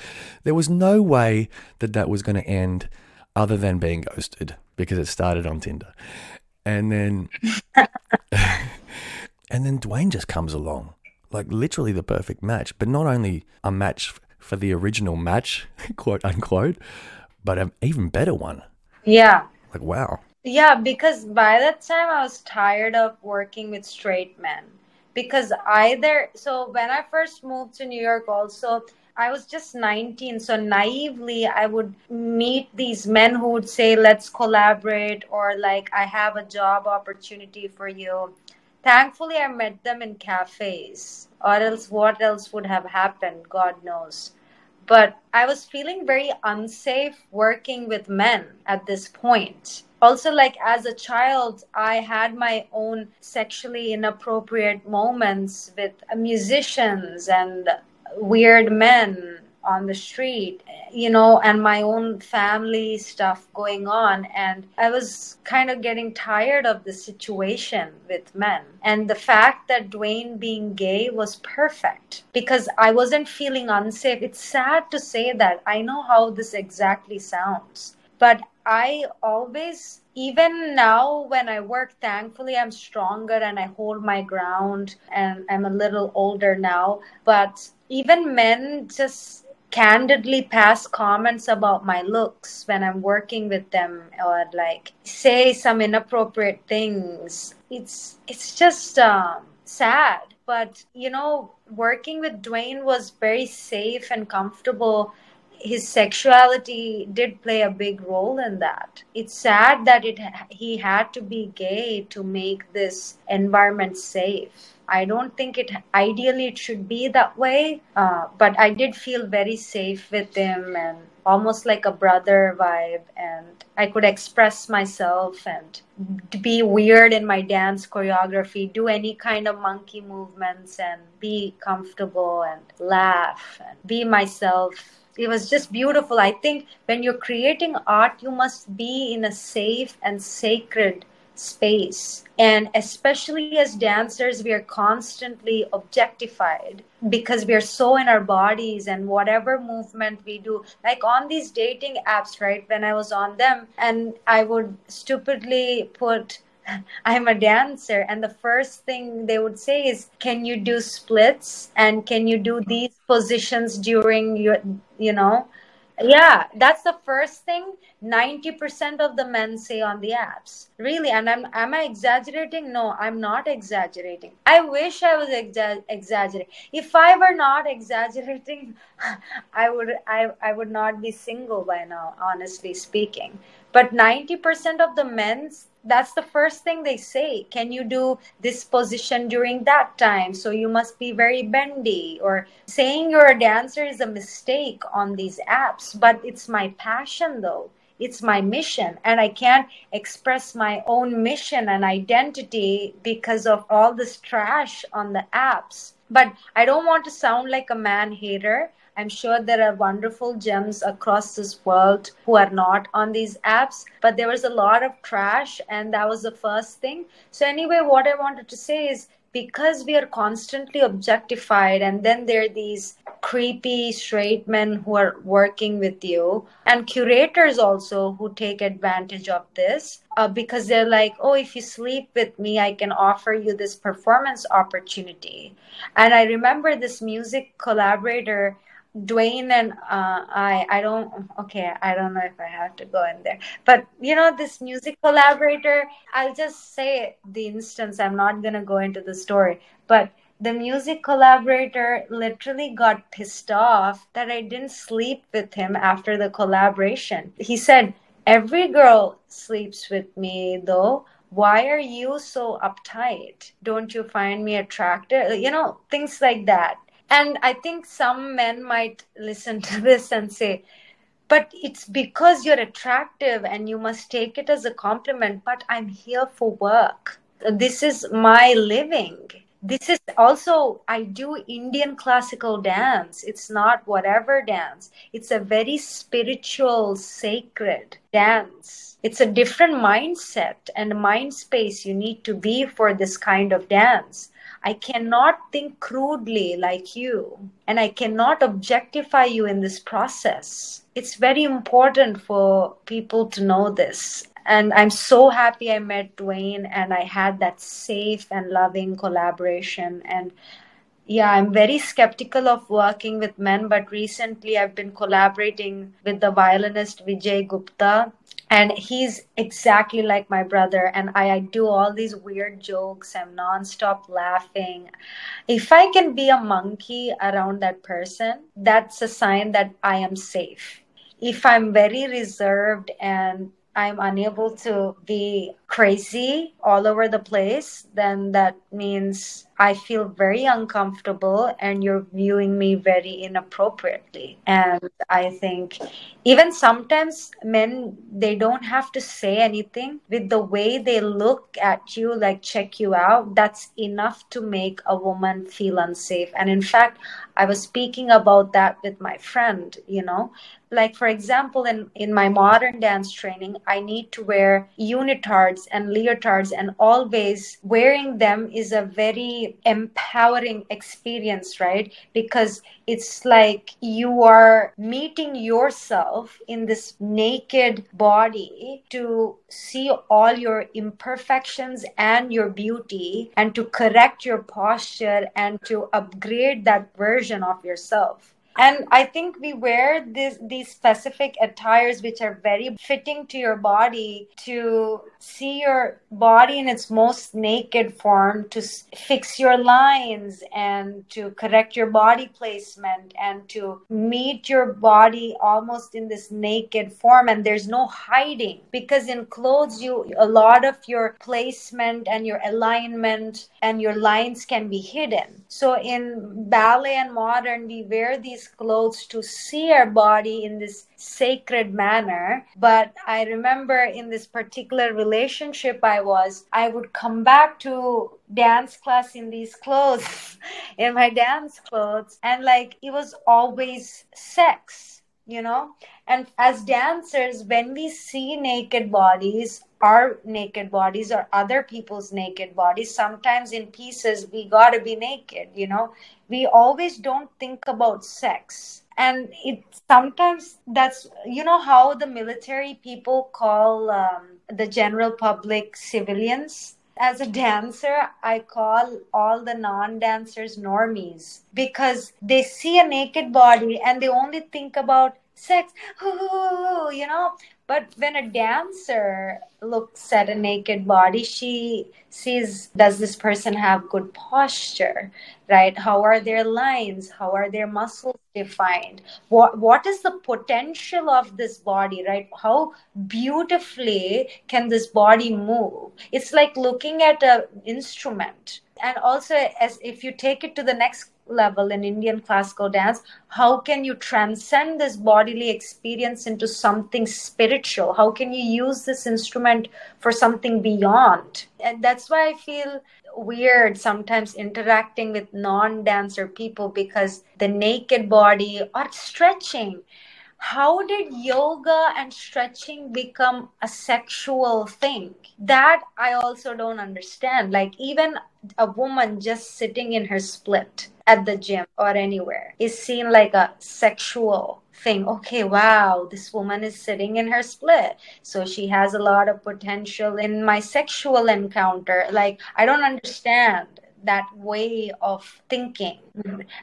There was no way that that was going to end other than being ghosted because it started on Tinder. And then, and then Dwayne just comes along like literally the perfect match, but not only a match for the original match, quote unquote, but an even better one. Yeah. Like, wow. Yeah, because by that time I was tired of working with straight men. Because either, so when I first moved to New York, also, I was just 19. So naively, I would meet these men who would say, let's collaborate, or like, I have a job opportunity for you. Thankfully, I met them in cafes, or else what else would have happened? God knows. But I was feeling very unsafe working with men at this point. Also like as a child i had my own sexually inappropriate moments with musicians and weird men on the street you know and my own family stuff going on. And i was kind of getting tired of the situation with men. And the fact that dwayne being gay was perfect because i wasn't feeling unsafe. It's sad to say that. I know how this exactly sounds. But I always, even now when I work, thankfully I'm stronger and I hold my ground and I'm a little older now. But even men just candidly pass comments about my looks when I'm working with them or like say some inappropriate things. It's it's just um, sad. But you know, working with Dwayne was very safe and comfortable his sexuality did play a big role in that. It's sad that it he had to be gay to make this environment safe. I don't think it ideally it should be that way, uh, but I did feel very safe with him and almost like a brother vibe, and I could express myself and be weird in my dance choreography, do any kind of monkey movements, and be comfortable and laugh and be myself it was just beautiful. I think when you're creating art, you must be in a safe and sacred space. And especially as dancers, we are constantly objectified because we are so in our bodies and whatever movement we do. Like on these dating apps, right? When I was on them, and I would stupidly put I'm a dancer. And the first thing they would say is, Can you do splits? And can you do these positions during your, you know? Yeah, that's the first thing 90% of the men say on the apps. Really, and I'm am I exaggerating? No, I'm not exaggerating. I wish I was exa- exaggerating. If I were not exaggerating, I would I, I would not be single by now, honestly speaking. But 90% of the men's that's the first thing they say. Can you do this position during that time? So you must be very bendy. Or saying you're a dancer is a mistake on these apps but it's my passion though. It's my mission and i can't express my own mission and identity because of all this trash on the apps. But i don't want to sound like a man hater I'm sure there are wonderful gems across this world who are not on these apps, but there was a lot of trash, and that was the first thing. So, anyway, what I wanted to say is because we are constantly objectified and then there are these creepy straight men who are working with you and curators also who take advantage of this uh, because they're like oh if you sleep with me i can offer you this performance opportunity and i remember this music collaborator Dwayne and uh, I, I don't, okay, I don't know if I have to go in there. But, you know, this music collaborator, I'll just say the instance, I'm not going to go into the story. But the music collaborator literally got pissed off that I didn't sleep with him after the collaboration. He said, Every girl sleeps with me, though. Why are you so uptight? Don't you find me attractive? You know, things like that and I think some men might listen to this and say, but it's because you're attractive and you must take it as a compliment. But I'm here for work. This is my living. This is also, I do Indian classical dance. It's not whatever dance, it's a very spiritual, sacred dance. It's a different mindset and mind space you need to be for this kind of dance. I cannot think crudely like you, and I cannot objectify you in this process. It's very important for people to know this. And I'm so happy I met Dwayne and I had that safe and loving collaboration. And yeah, I'm very skeptical of working with men, but recently I've been collaborating with the violinist Vijay Gupta and he's exactly like my brother and I, I do all these weird jokes. I'm nonstop laughing. If i can be a monkey around that person that's a sign that i am safe. If i'm very reserved and i'm unable to be crazy all over the place then that means I feel very uncomfortable and you're viewing me very inappropriately. And I think even sometimes men, they don't have to say anything. With the way they look at you, like check you out, that's enough to make a woman feel unsafe. And in fact, I was speaking about that with my friend, you know, like for example in in my modern dance training i need to wear unitards and leotards and always wearing them is a very empowering experience, right? Because it's like you are meeting yourself in this naked body to see all your imperfections and your beauty and to correct your posture and to upgrade that version of yourself and i think we wear this, these specific attires which are very fitting to your body to see your body in its most naked form to fix your lines and to correct your body placement and to meet your body almost in this naked form. And there's no hiding because in clothes you a lot of your placement and your alignment and your lines can be hidden. So in ballet and modern we wear these these clothes to see our body in this sacred manner. But I remember in this particular relationship I was, I would come back to dance class in these clothes, in my dance clothes, and like it was always sex you know and as dancers when we see naked bodies our naked bodies or other people's naked bodies sometimes in pieces we got to be naked you know? We always don't think about sex. And it sometimes that's you know how the military people call um, the general public civilians? As a dancer, I call all the non dancers normies because they see a naked body and they only think about sex, you know. But when a dancer looks at a naked body, she sees does this person have good posture, right? How are their lines? How are their muscles defined? What what is the potential of this body, right? How beautifully can this body move? It's like looking at an instrument. And also as if you take it to the next level in Indian classical dance, how can you transcend this bodily experience into something spiritual? How can you use this instrument for something beyond? And that's why I feel weird sometimes interacting with non dancer people because the naked body or stretching. How did yoga and stretching become a sexual thing? That I also don't understand. Like, even a woman just sitting in her split at the gym or anywhere is seen like a sexual thing. Okay, wow, this woman is sitting in her split. So she has a lot of potential in my sexual encounter. Like, I don't understand that way of thinking.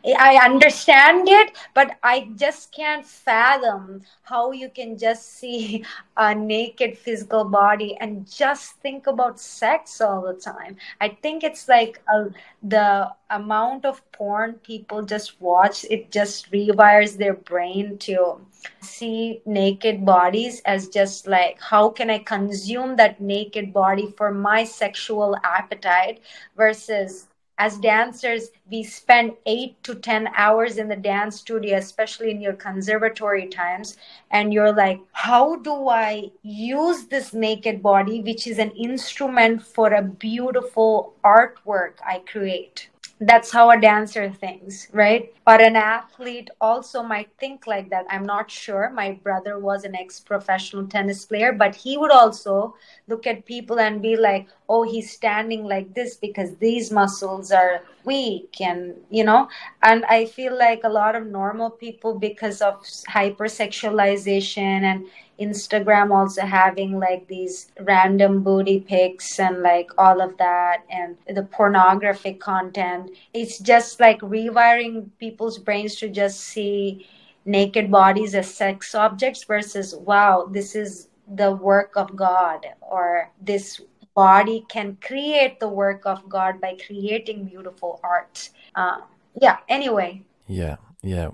I understand it, but I just can't fathom how you can just see a naked physical body and just think about sex all the time. I think it's like a, the amount of porn people just watch, it just rewires their brain to see naked bodies as just like how can i consume that naked body for my sexual appetite versus as dancers, we spend eight to 10 hours in the dance studio, especially in your conservatory times. And you're like, how do I use this naked body, which is an instrument for a beautiful artwork I create? That's how a dancer thinks, right? Or an athlete also might think like that. I'm not sure. My brother was an ex professional tennis player, but he would also look at people and be like, oh, he's standing like this because these muscles are weak. And, you know, and I feel like a lot of normal people, because of hypersexualization and Instagram also having like these random booty pics and like all of that and the pornographic content. It's just like rewiring people's brains to just see naked bodies as sex objects versus wow, this is the work of God or this body can create the work of God by creating beautiful art. Uh, yeah, anyway. Yeah, yeah,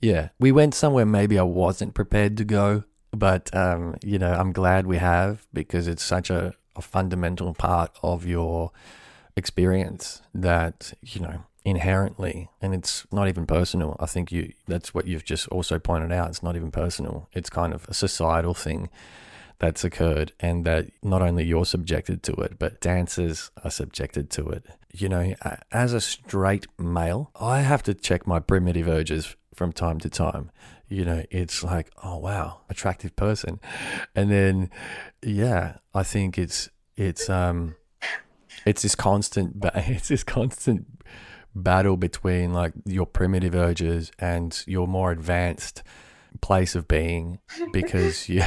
yeah. We went somewhere maybe I wasn't prepared to go, but, um, you know, I'm glad we have because it's such a, a fundamental part of your experience that, you know, inherently and it's not even personal. I think you that's what you've just also pointed out. It's not even personal. It's kind of a societal thing that's occurred and that not only you're subjected to it but dancers are subjected to it. You know as a straight male i have to check my primitive urges from time to time you know it's like oh wow attractive person. And then yeah i think it's it's um it's this constant it's this constant battle between like your primitive urges and your more advanced place of being because you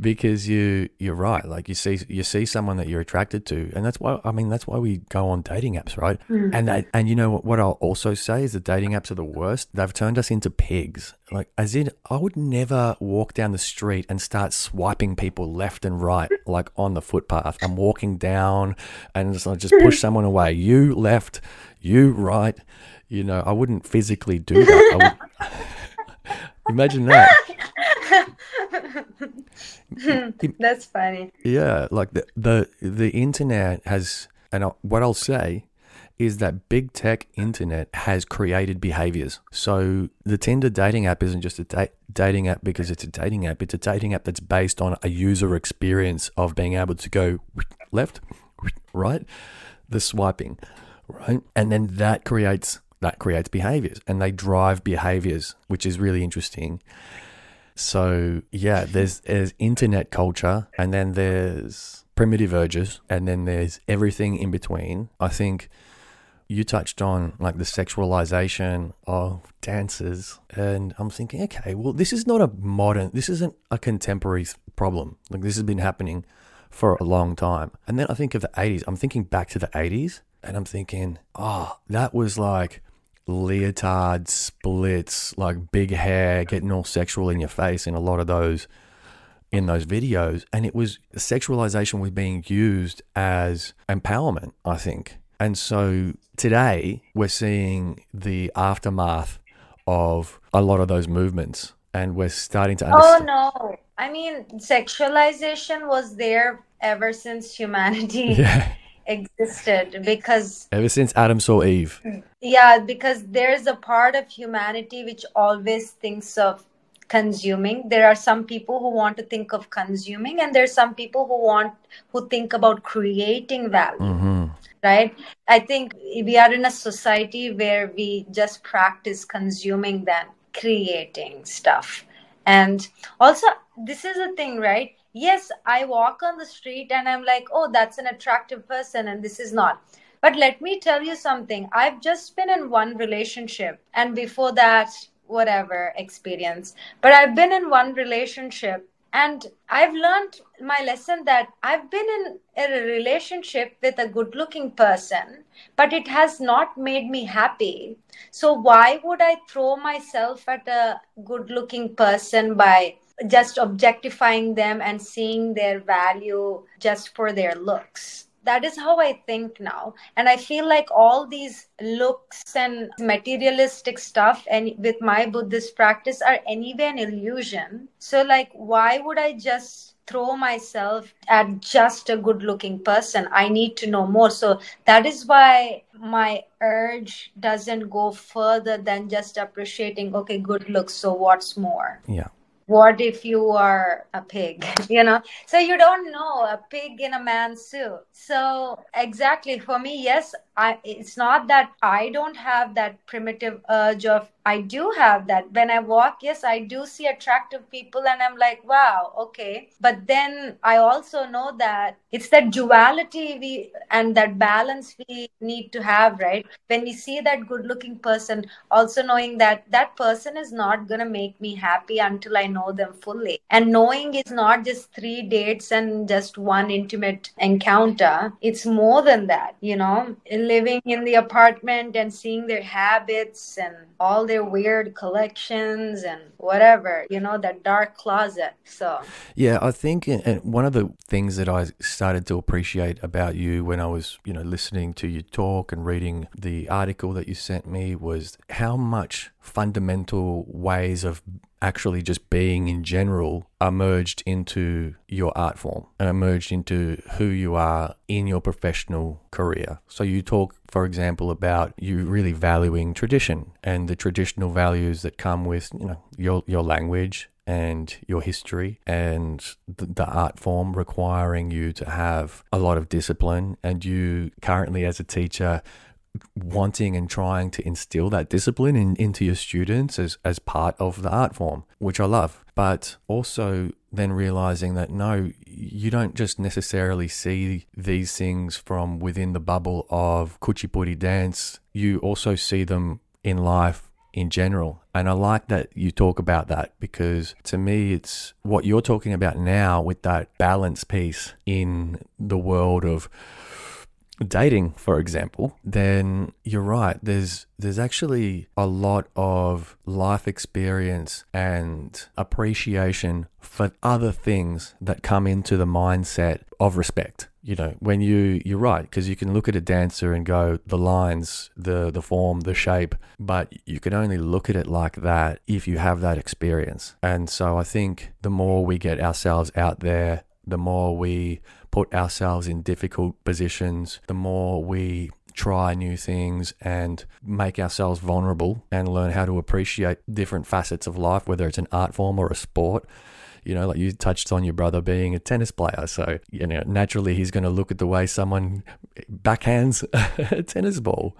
because you you're right. Like you see you see someone that you're attracted to and that's why I mean that's why we go on dating apps right? Mm. and they, and you know what, what I'll also say is the dating apps are the worst. They've turned us into pigs. Like as in I would never walk down the street and start swiping people left and right like on the footpath. I'm walking down and just, I just push someone away. You left you right. You know I wouldn't physically do that. Imagine that That's funny. Yeah, like the the the internet has, and what I'll say is that big tech internet has created behaviors. So the Tinder dating app isn't just a da- dating app because it's a dating app. It's a dating app that's based on a user experience of being able to go left, right, the swiping, right, and then that creates that creates behaviors, and they drive behaviors, which is really interesting. So yeah, there's there's internet culture, and then there's primitive urges, and then there's everything in between. I think you touched on like the sexualization of dancers, and I'm thinking, okay, well, this is not a modern, this isn't a contemporary problem. Like this has been happening for a long time. And then I think of the 80s. I'm thinking back to the 80s, and I'm thinking, oh, that was like leotard splits, like big hair, getting all sexual in your face in a lot of those in those videos. And it was sexualization was being used as empowerment, I think. And so today we're seeing the aftermath of a lot of those movements and we're starting to oh, understand. Oh no. I mean sexualization was there ever since humanity. Yeah existed because ever since Adam saw Eve. Yeah, because there's a part of humanity which always thinks of consuming. There are some people who want to think of consuming, and there's some people who want who think about creating value. Mm-hmm. Right? I think we are in a society where we just practice consuming than creating stuff. And also, this is a thing, right? Yes i walk on the street and i'm like oh that's an attractive person and this is not. But let me tell you something. I've just been in one relationship and before that whatever experience. But i've been in one relationship and i've learned my lesson that i've been in a relationship with a good looking person but it has not made me happy. So why would i throw myself at a good looking person by just objectifying them and seeing their value just for their looks. That is how i think now. And i feel like all these looks and materialistic stuff and with my buddhist practice are anyway an illusion. So like why would i just throw myself at just a good looking person? I need to know more. So that is why my urge doesn't go further than just appreciating okay good looks so what's more? Yeah what if you are a pig you know? So you don't know a pig in a man's suit. So exactly for me yes I, it's not that i don't have that primitive urge of I do have that. When I walk, yes, I do see attractive people and I'm like, wow, okay. But then I also know that it's that duality we and that balance we need to have, right? When we see that good looking person, also knowing that that person is not going to make me happy until I know them fully. And knowing is not just three dates and just one intimate encounter, it's more than that, you know, living in the apartment and seeing their habits and all their weird collections and whatever, you know, that dark closet. So, yeah, I think and one of the things that I started to appreciate about you when I was, you know, listening to you talk and reading the article that you sent me was how much fundamental ways of actually just being in general are merged into your art form and are merged into who you are in your professional career. So you talk, for example, about you really valuing tradition and the traditional values that come with, you know, your your language and your history and the, the, art form requiring you to have a lot of discipline and you currently as a teacher wanting and trying to instill that discipline in, into your students as, as part of the art form, which I love. But also then realizing that no, you don't just necessarily see these things from within the bubble of Kuchipudi dance, you also see them in life in general. And I like that you talk about that because to me, it's what you're talking about now with that balance piece in the world of dating, for example, then you're right. There's there's actually a lot of life experience and appreciation for other things that come into the mindset of respect. You know, when you you're right because you can look at a dancer and go the lines, the the form, the shape, but you can only look at it like that if you have that experience. And so I think the more we get ourselves out there, the more we put ourselves in difficult positions, the more we try new things and make ourselves vulnerable and learn how to appreciate different facets of life, whether it's an art form or a sport. You know, like you touched on your brother being a tennis player. So, you know, naturally he's going to look at the way someone backhands a tennis ball,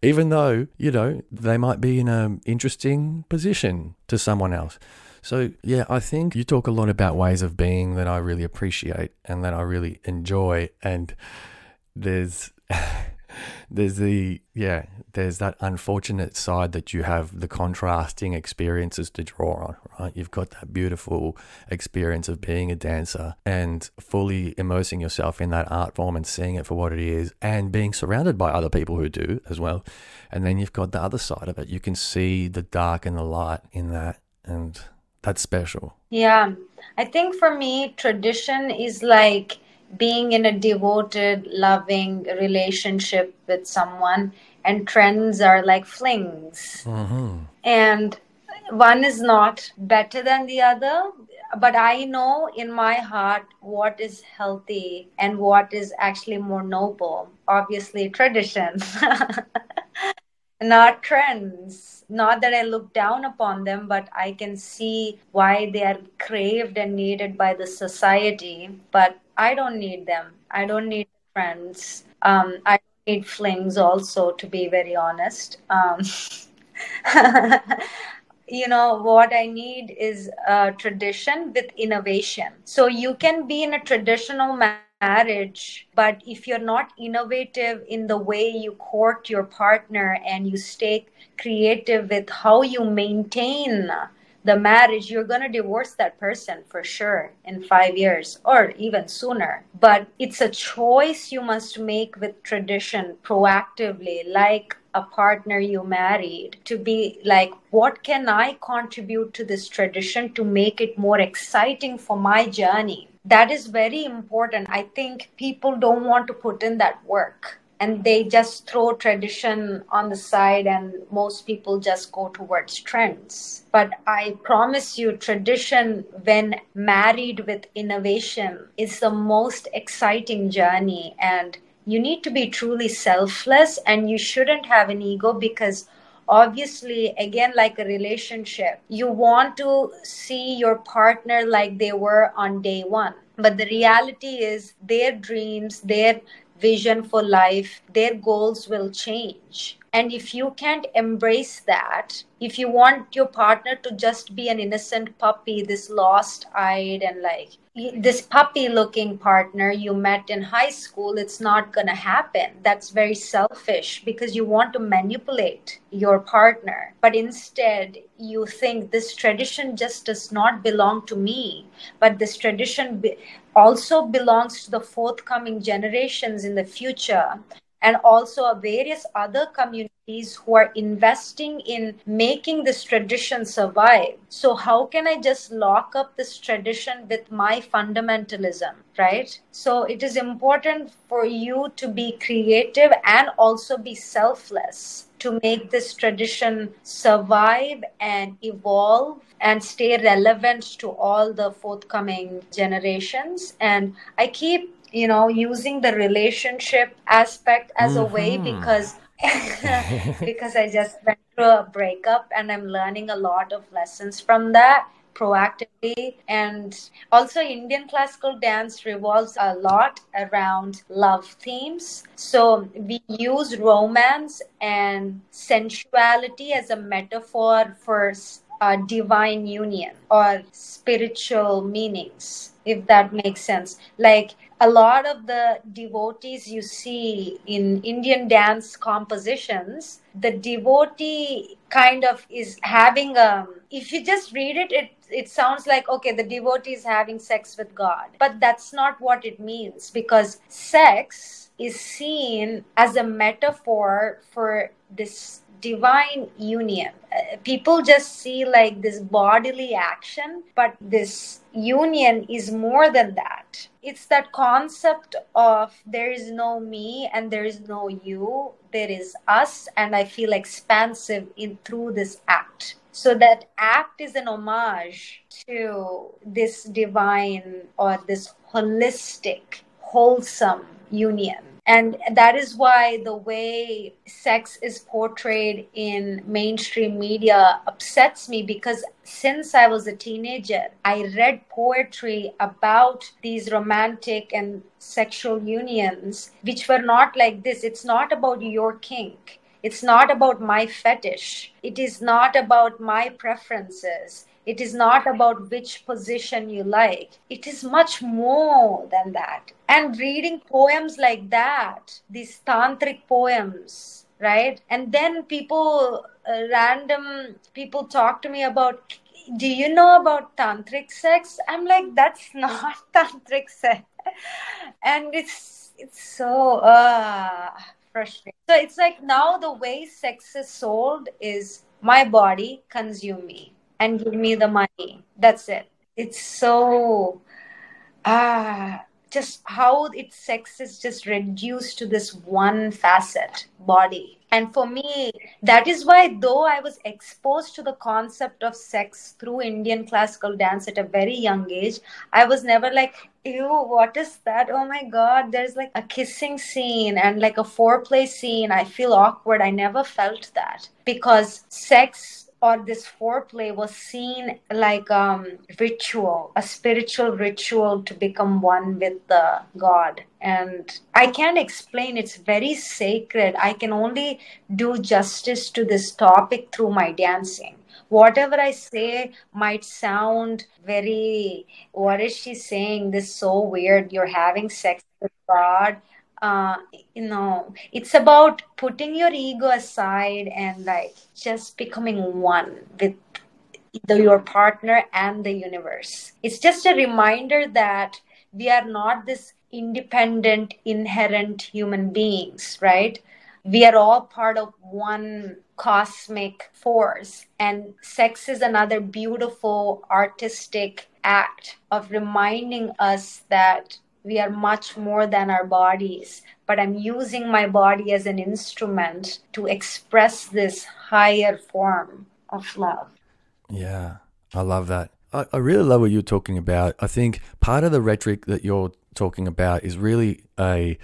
even though, you know, they might be in an interesting position to someone else. So, yeah, I think you talk a lot about ways of being that I really appreciate and that I really enjoy. And there's. there's the yeah there's that unfortunate side that you have the contrasting experiences to draw on right you've got that beautiful experience of being a dancer and fully immersing yourself in that art form and seeing it for what it is and being surrounded by other people who do as well and then you've got the other side of it you can see the dark and the light in that and that's special. Yeah. I think for me, tradition is like being in a devoted, loving relationship with someone, and trends are like flings. Mm-hmm. And one is not better than the other, but I know in my heart what is healthy and what is actually more noble. Obviously, tradition. not trends. Not that I look down upon them, but I can see why they are craved and needed by the society. But I don't need them. I don't need trends. Um, I need flings also, to be very honest. Um, you know what i need is a tradition with innovation so you can be in a traditional marriage but if you're not innovative in the way you court your partner and you stay creative with how you maintain the marriage, you're going to divorce that person for sure in five years or even sooner. But it's a choice you must make with tradition proactively, like a partner you married, to be like, what can I contribute to this tradition to make it more exciting for my journey? That is very important. I think people don't want to put in that work and they just throw tradition on the side and most people just go towards trends but i promise you tradition when married with innovation is the most exciting journey and you need to be truly selfless and you shouldn't have an ego because obviously again like a relationship you want to see your partner like they were on day 1 but the reality is their dreams their vision for life, their goals will change. And if you can't embrace that, if you want your partner to just be an innocent puppy, this lost eyed and like this puppy looking partner you met in high school, it's not going to happen. That's very selfish because you want to manipulate your partner. But instead, you think this tradition just does not belong to me, but this tradition be- also belongs to the forthcoming generations in the future and also various other communities who are investing in making this tradition survive. So, how can I just lock up this tradition with my fundamentalism, right? So, it is important for you to be creative and also be selfless to make this tradition survive and evolve and stay relevant to all the forthcoming generations. And I keep you know using the relationship aspect as mm-hmm. a way mm-hmm. because because I just went through a breakup and I'm learning a lot of lessons from that proactively. And also, Indian classical dance revolves a lot around love themes. So, we use romance and sensuality as a metaphor for uh, divine union or spiritual meanings if that makes sense like a lot of the devotees you see in indian dance compositions the devotee kind of is having a um, if you just read it it it sounds like okay the devotee is having sex with god. But that's not what it means because sex is seen as a metaphor for this divine union. Uh, people just see like this bodily action, but this union is more than that. It's that concept of there is no me and there is no you, there is us, and I feel expansive in through this act. So that act is an homage to this divine or this holistic, wholesome union and that is why the way sex is portrayed in mainstream media upsets me because since I was a teenager, I read poetry about these romantic and sexual unions, which were not like this. It's not about your kink. It's not about my fetish. It is not about my preferences. It is not about which position you like. It is much more than that. And reading poems like that, these tantric poems, right? And then people, uh, random people talk to me about, do you know about tantric sex? I'm like, that's not tantric sex. and it's, it's so, uh, frustrating. So it's like now the way sex is sold is my body consume me and give me the money. That's it. It's so ah just how its sex is just reduced to this one facet body and for me that is why though i was exposed to the concept of sex through indian classical dance at a very young age i was never like ew what is that oh my god there's like a kissing scene and like a foreplay scene i feel awkward i never felt that because sex or this foreplay was seen like um ritual a spiritual ritual to become one with the god. And i can't explain. It's very sacred. I can only do justice to this topic through my dancing. Whatever i say might sound very what is she saying? This so weird. You're having sex with god uh, you know, it's about putting your ego aside and like just becoming one with the, your partner and the universe. It's just a reminder that we are not this independent, inherent human beings, right? We are all part of one cosmic force. And sex is another beautiful artistic act of reminding us that we are much more than our bodies but i'm using my body as an instrument to express this higher form of love. Yeah i love that. I, I really love what you're talking about. I think part of the rhetoric that you're talking about is really a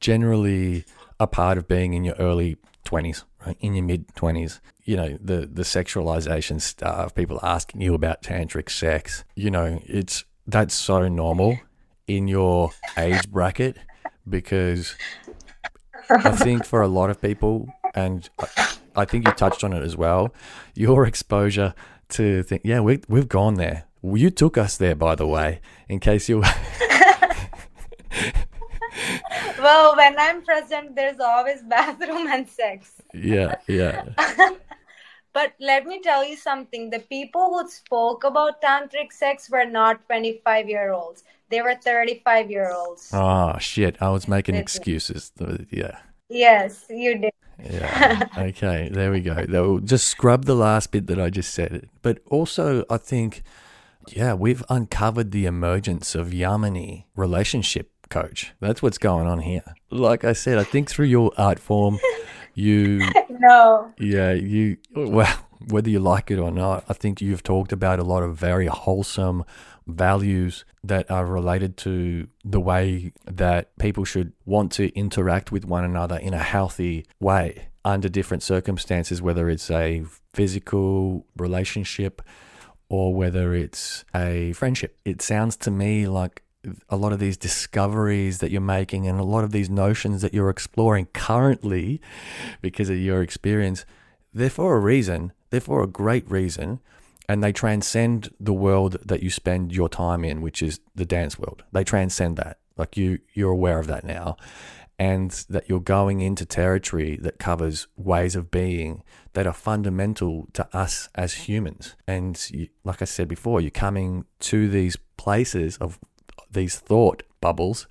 generally a part of being in your early 20s right? In your mid 20s you know the the sexualization stuff people asking you about tantric sex you know it's that's so normal in your age bracket because I think for a lot of people, and I think you touched on it as well, your exposure to think, yeah, we, we've gone there. You took us there, by the way, in case you. well, when I'm present, there's always bathroom and sex. Yeah, yeah. But let me tell you something the people who spoke about tantric sex were not 25 year olds, they were 35 year olds. Oh, ah, shit. I was making excuses. Yeah. Yes, you did. Yeah. Okay. There we go. They'll just scrub the last bit that I just said. But also, I think, yeah, we've uncovered the emergence of Yamini relationship coach. That's what's going on here. Like I said, I think through your art form, you, No. yeah, you, well, whether you like it or not, I think you've talked about a lot of very wholesome values that are related to the way that people should want to interact with one another in a healthy way under different circumstances, whether it's a physical relationship or whether it's a friendship. It sounds to me like a lot of these discoveries that you're making and a lot of these notions that you're exploring currently because of your experience, they're for a reason. They're for a great reason. And they transcend the world that you spend your time in, which is the dance world. They transcend that. Like you, you're aware of that now. And that you're going into territory that covers ways of being that are fundamental to us as humans. And you, like I said before, you're coming to these places of these thought bubbles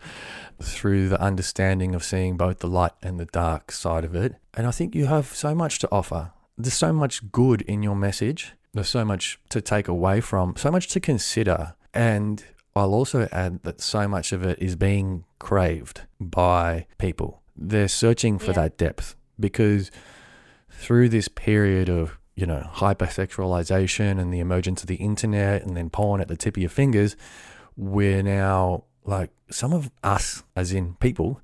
through the understanding of seeing both the light and the dark side of it. And I think you have so much to offer. There's so much good in your message. There's so much to take away from, so much to consider. And I'll also add that so much of it is being craved by people. They're searching for Yeah. that depth because through this period of you know hypersexualization and the emergence of the internet and then porn at the tip of your fingers we're now like some of us as in people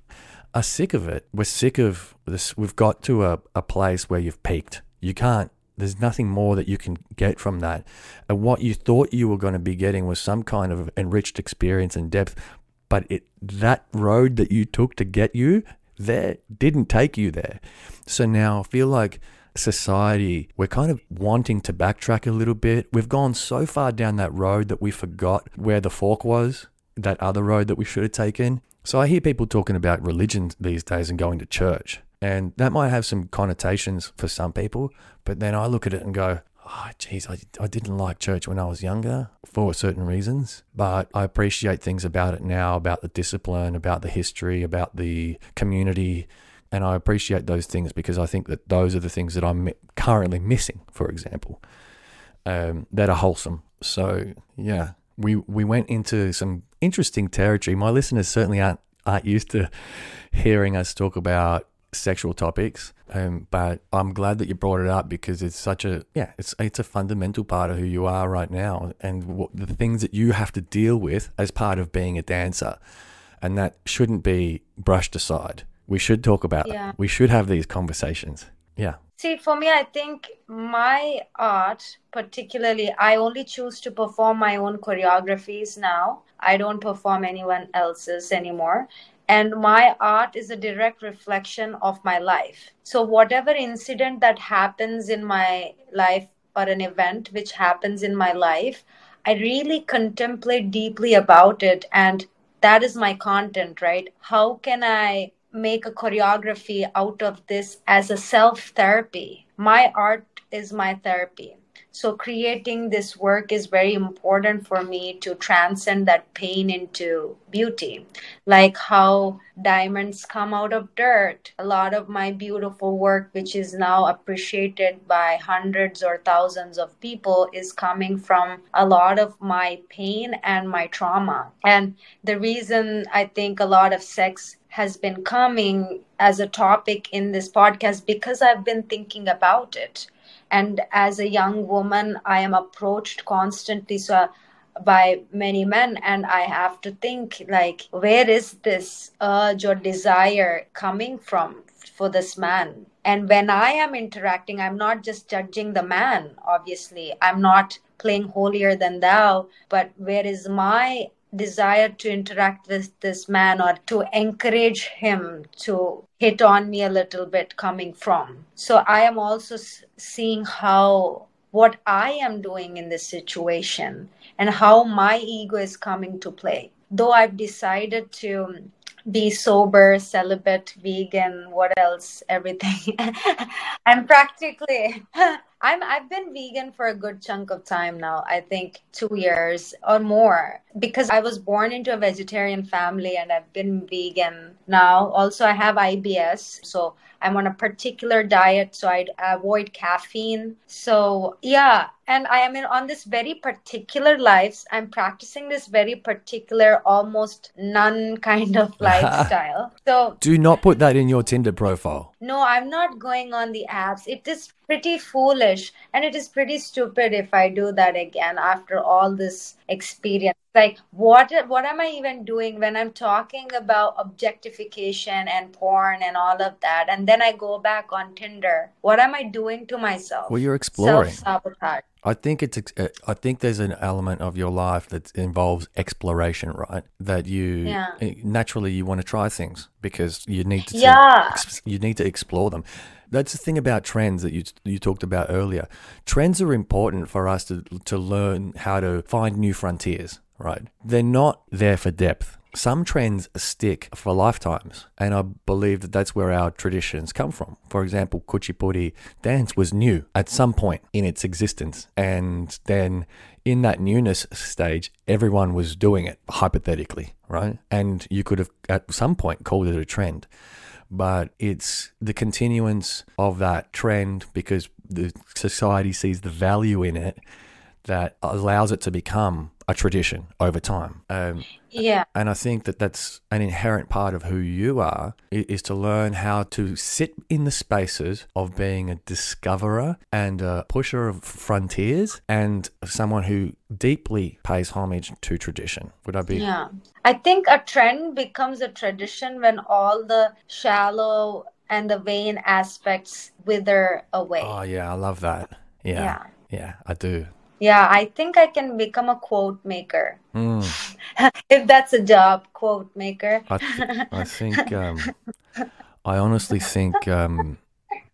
are sick of it we're sick of this we've got to a, a place where you've peaked you can't there's nothing more that you can get from that. And what you thought you were going to be getting was some kind of enriched experience and depth but it that road that you took to get you there didn't take you there. So now i feel like society we're kind of wanting to backtrack a little bit. We've gone so far down that road that we forgot where the fork was that other road that we should have taken. So i hear people talking about religion these days and going to church and that might have some connotations for some people but then i look at it and go oh geez I, I didn't like church when i was younger for certain reasons but i appreciate things about it now about the discipline about the history about the community and I appreciate those things because I think that those are the things that I'm currently missing, for example, um, that are wholesome. So yeah, we we went into some interesting territory. My listeners certainly aren't aren't used to hearing us talk about sexual topics, um, but I'm glad that you brought it up because it's such a yeah, it's it's a fundamental part of who you are right now and what, the things that you have to deal with as part of being a dancer, and that shouldn't be brushed aside we should talk about Yeah. it. We should have these conversations. Yeah. See, for me, I think my art, particularly, I only choose to perform my own choreographies now. I don't perform anyone else's anymore. And my art is a direct reflection of my life. So, whatever incident that happens in my life or an event which happens in my life, I really contemplate deeply about it. And that is my content, right? How can I make a choreography out of this as a self therapy. My art is my therapy. So, creating this work is very important for me to transcend that pain into beauty. Like how diamonds come out of dirt. A lot of my beautiful work, which is now appreciated by hundreds or thousands of people, is coming from a lot of my pain and my trauma. And the reason I think a lot of sex has been coming as a topic in this podcast because I've been thinking about it. And as a young woman, I am approached constantly so by many men, and I have to think like, where is this urge or desire coming from for this man? And when I am interacting, I'm not just judging the man, obviously. I'm not playing holier than thou, but where is my desire to interact with this man or to encourage him to hit on me a little bit coming from. So I am also seeing how what I am doing in this situation and how my ego is coming to play. Though I've decided to be sober, celibate, vegan, what else, everything. I'm practically I'm I've been vegan for a good chunk of time now. I think 2 years or more because I was born into a vegetarian family and I've been vegan now. Also I have IBS, so I'm on a particular diet so I avoid caffeine. So, yeah, and i am in on this very particular lives i'm practicing this very particular almost nun kind of lifestyle. So do not put that in your tinder profile. No i'm not going on the apps. It is pretty foolish and it is pretty stupid if i do that again after all this experience like what what am i even doing when i'm talking about objectification and porn and all of that and then i go back on tinder what am i doing to myself well you're exploring self-sabotage I think it's. Uh, I think there's an element of your life that involves exploration, right? That you yeah. Naturally you want to try things because you need to. Yeah. You need to explore them. That's the thing about trends that you you talked about earlier. Trends are important for us to to learn how to find new frontiers, right? They're not there for depth some trends stick for lifetimes, and I believe that that's where our traditions come from. For example, Kuchipudi dance was new at some point in its existence, and then in that newness stage, everyone was doing it hypothetically, right? And you could have at some point called it a trend. But it's the continuance of that trend because the society sees the value in it that allows it to become a tradition over time. Um, yeah. And I think that that's an inherent part of who you are is to learn how to sit in the spaces of being a discoverer and a pusher of frontiers and someone who deeply pays homage to tradition. Would I be? Yeah. I think a trend becomes a tradition when all the shallow and the vain aspects wither away. Oh, yeah. I love that. Yeah. Yeah, yeah I do. Yeah, I think I can become a quote maker. Mm. if that's a job, quote maker. I, th- I think, um, I honestly think um,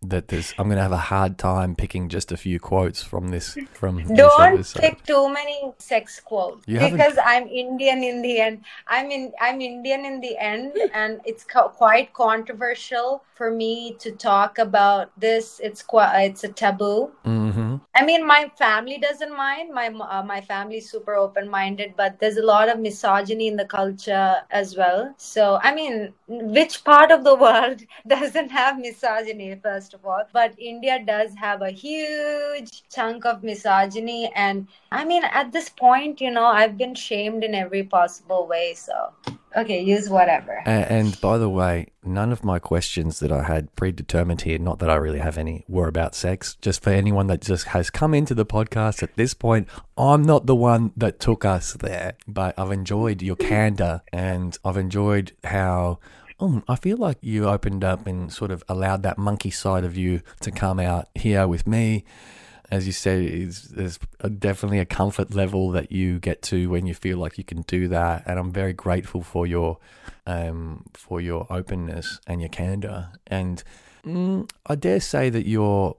that there's I'm gonna have a hard time picking just a few quotes from this from don't this pick too many sex quotes you because I'm Indian in the end I'm in I'm Indian in the end and it's co- quite controversial for me to talk about this it's quite it's a taboo mm-hmm. I mean my family doesn't mind my uh, my family's super open minded but there's a lot of misogyny in the culture as well so I mean which part of the world doesn't have misogyny first of all. But India does have a huge chunk of misogyny. And I mean, at this point, you know, I've been shamed in every possible way. So, okay, use whatever. And, and by the way, none of my questions that I had predetermined here, not that I really have any, were about sex. Just for anyone that just has come into the podcast at this point, I'm not the one that took us there. But I've enjoyed your candor and I've enjoyed how oh, I feel like you opened up and sort of allowed that monkey side of you to come out here with me. As you said, there's definitely a comfort level that you get to when you feel like you can do that, and I'm very grateful for your um, for your openness and your candor. And mm, I dare say that you're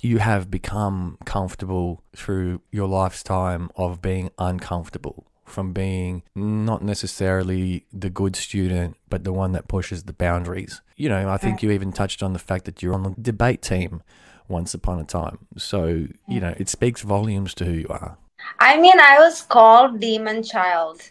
you have become comfortable through your lifetime of being uncomfortable from being not necessarily the good student, but the one that pushes the boundaries. You know, I think you even touched on the fact that you're on the debate team once upon a time. So, you know, it speaks volumes to who you are. I mean, I was called demon child.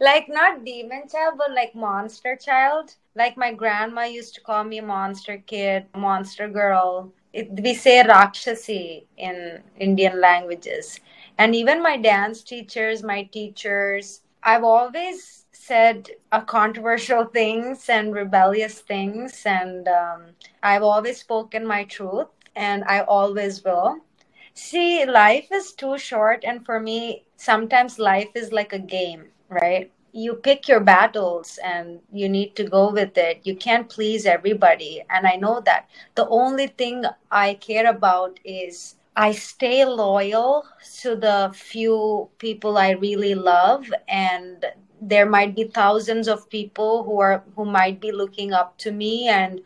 like not demon child but like monster child like my grandma used to call me monster kid monster girl it, we say rakshasi in indian languages and even my dance teachers my teachers i've always said uh, controversial things and rebellious things and um, i've always spoken my truth and i always will see life is too short and for me sometimes life is like a game right you pick your battles and you need to go with it. You can't please everybody. And I know that. The only thing I care about is I stay loyal to the few people I really love and there might be thousands of people who are who might be looking up to me and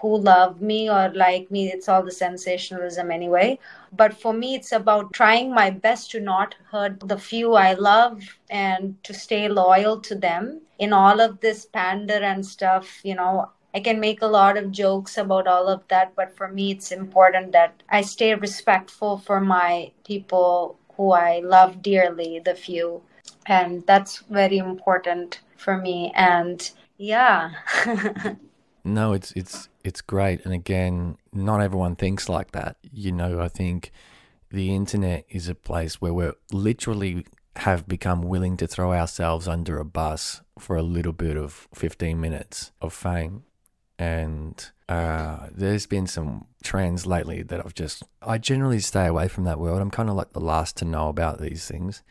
who love me or like me. It's all the sensationalism anyway. But for me it's about trying my best to not hurt the few i love and to stay loyal to them. In all of this pander and stuff you know I can make a lot of jokes about all of that, but for me, it's important that I stay respectful for my people who I love dearly, the few. And that's very important for me. And yeah. no, it's it's it's great. And again, not everyone thinks like that. You know, I think the internet is a place where we're literally have become willing to throw ourselves under a bus for a little bit of 15 minutes of fame. And uh, there's been some trends lately that I've just, I generally stay away from that world. I'm kind of like the last to know about these things.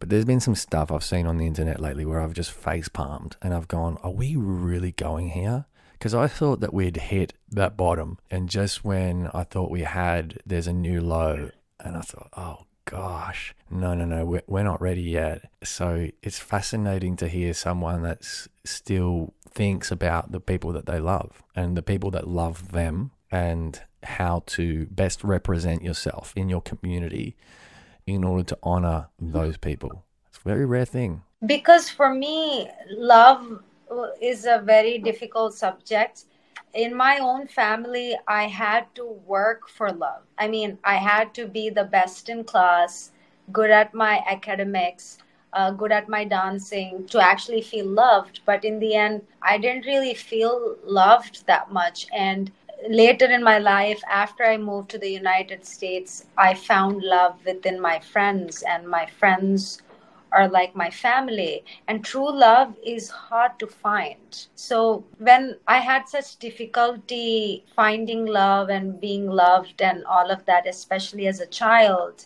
But there's been some stuff I've seen on the internet lately where I've just face palmed and I've gone, are we really going here? Because I thought that we'd hit that bottom. And just when I thought we had, there's a new low. And I thought, oh gosh, no, no, no, we're, we're not ready yet. So it's fascinating to hear someone that's still thinks about the people that they love and the people that love them and how to best represent yourself in your community in order to honor those people. It's a very rare thing. Because for me, love is a very difficult subject. In my own family, I had to work for love. I mean, I had to be the best in class, good at my academics, uh, good at my dancing to actually feel loved. But in the end, I didn't really feel loved that much. And later in my life, after I moved to the United States, I found love within my friends, and my friends are like my family. And true love is hard to find. So when I had such difficulty finding love and being loved and all of that, especially as a child,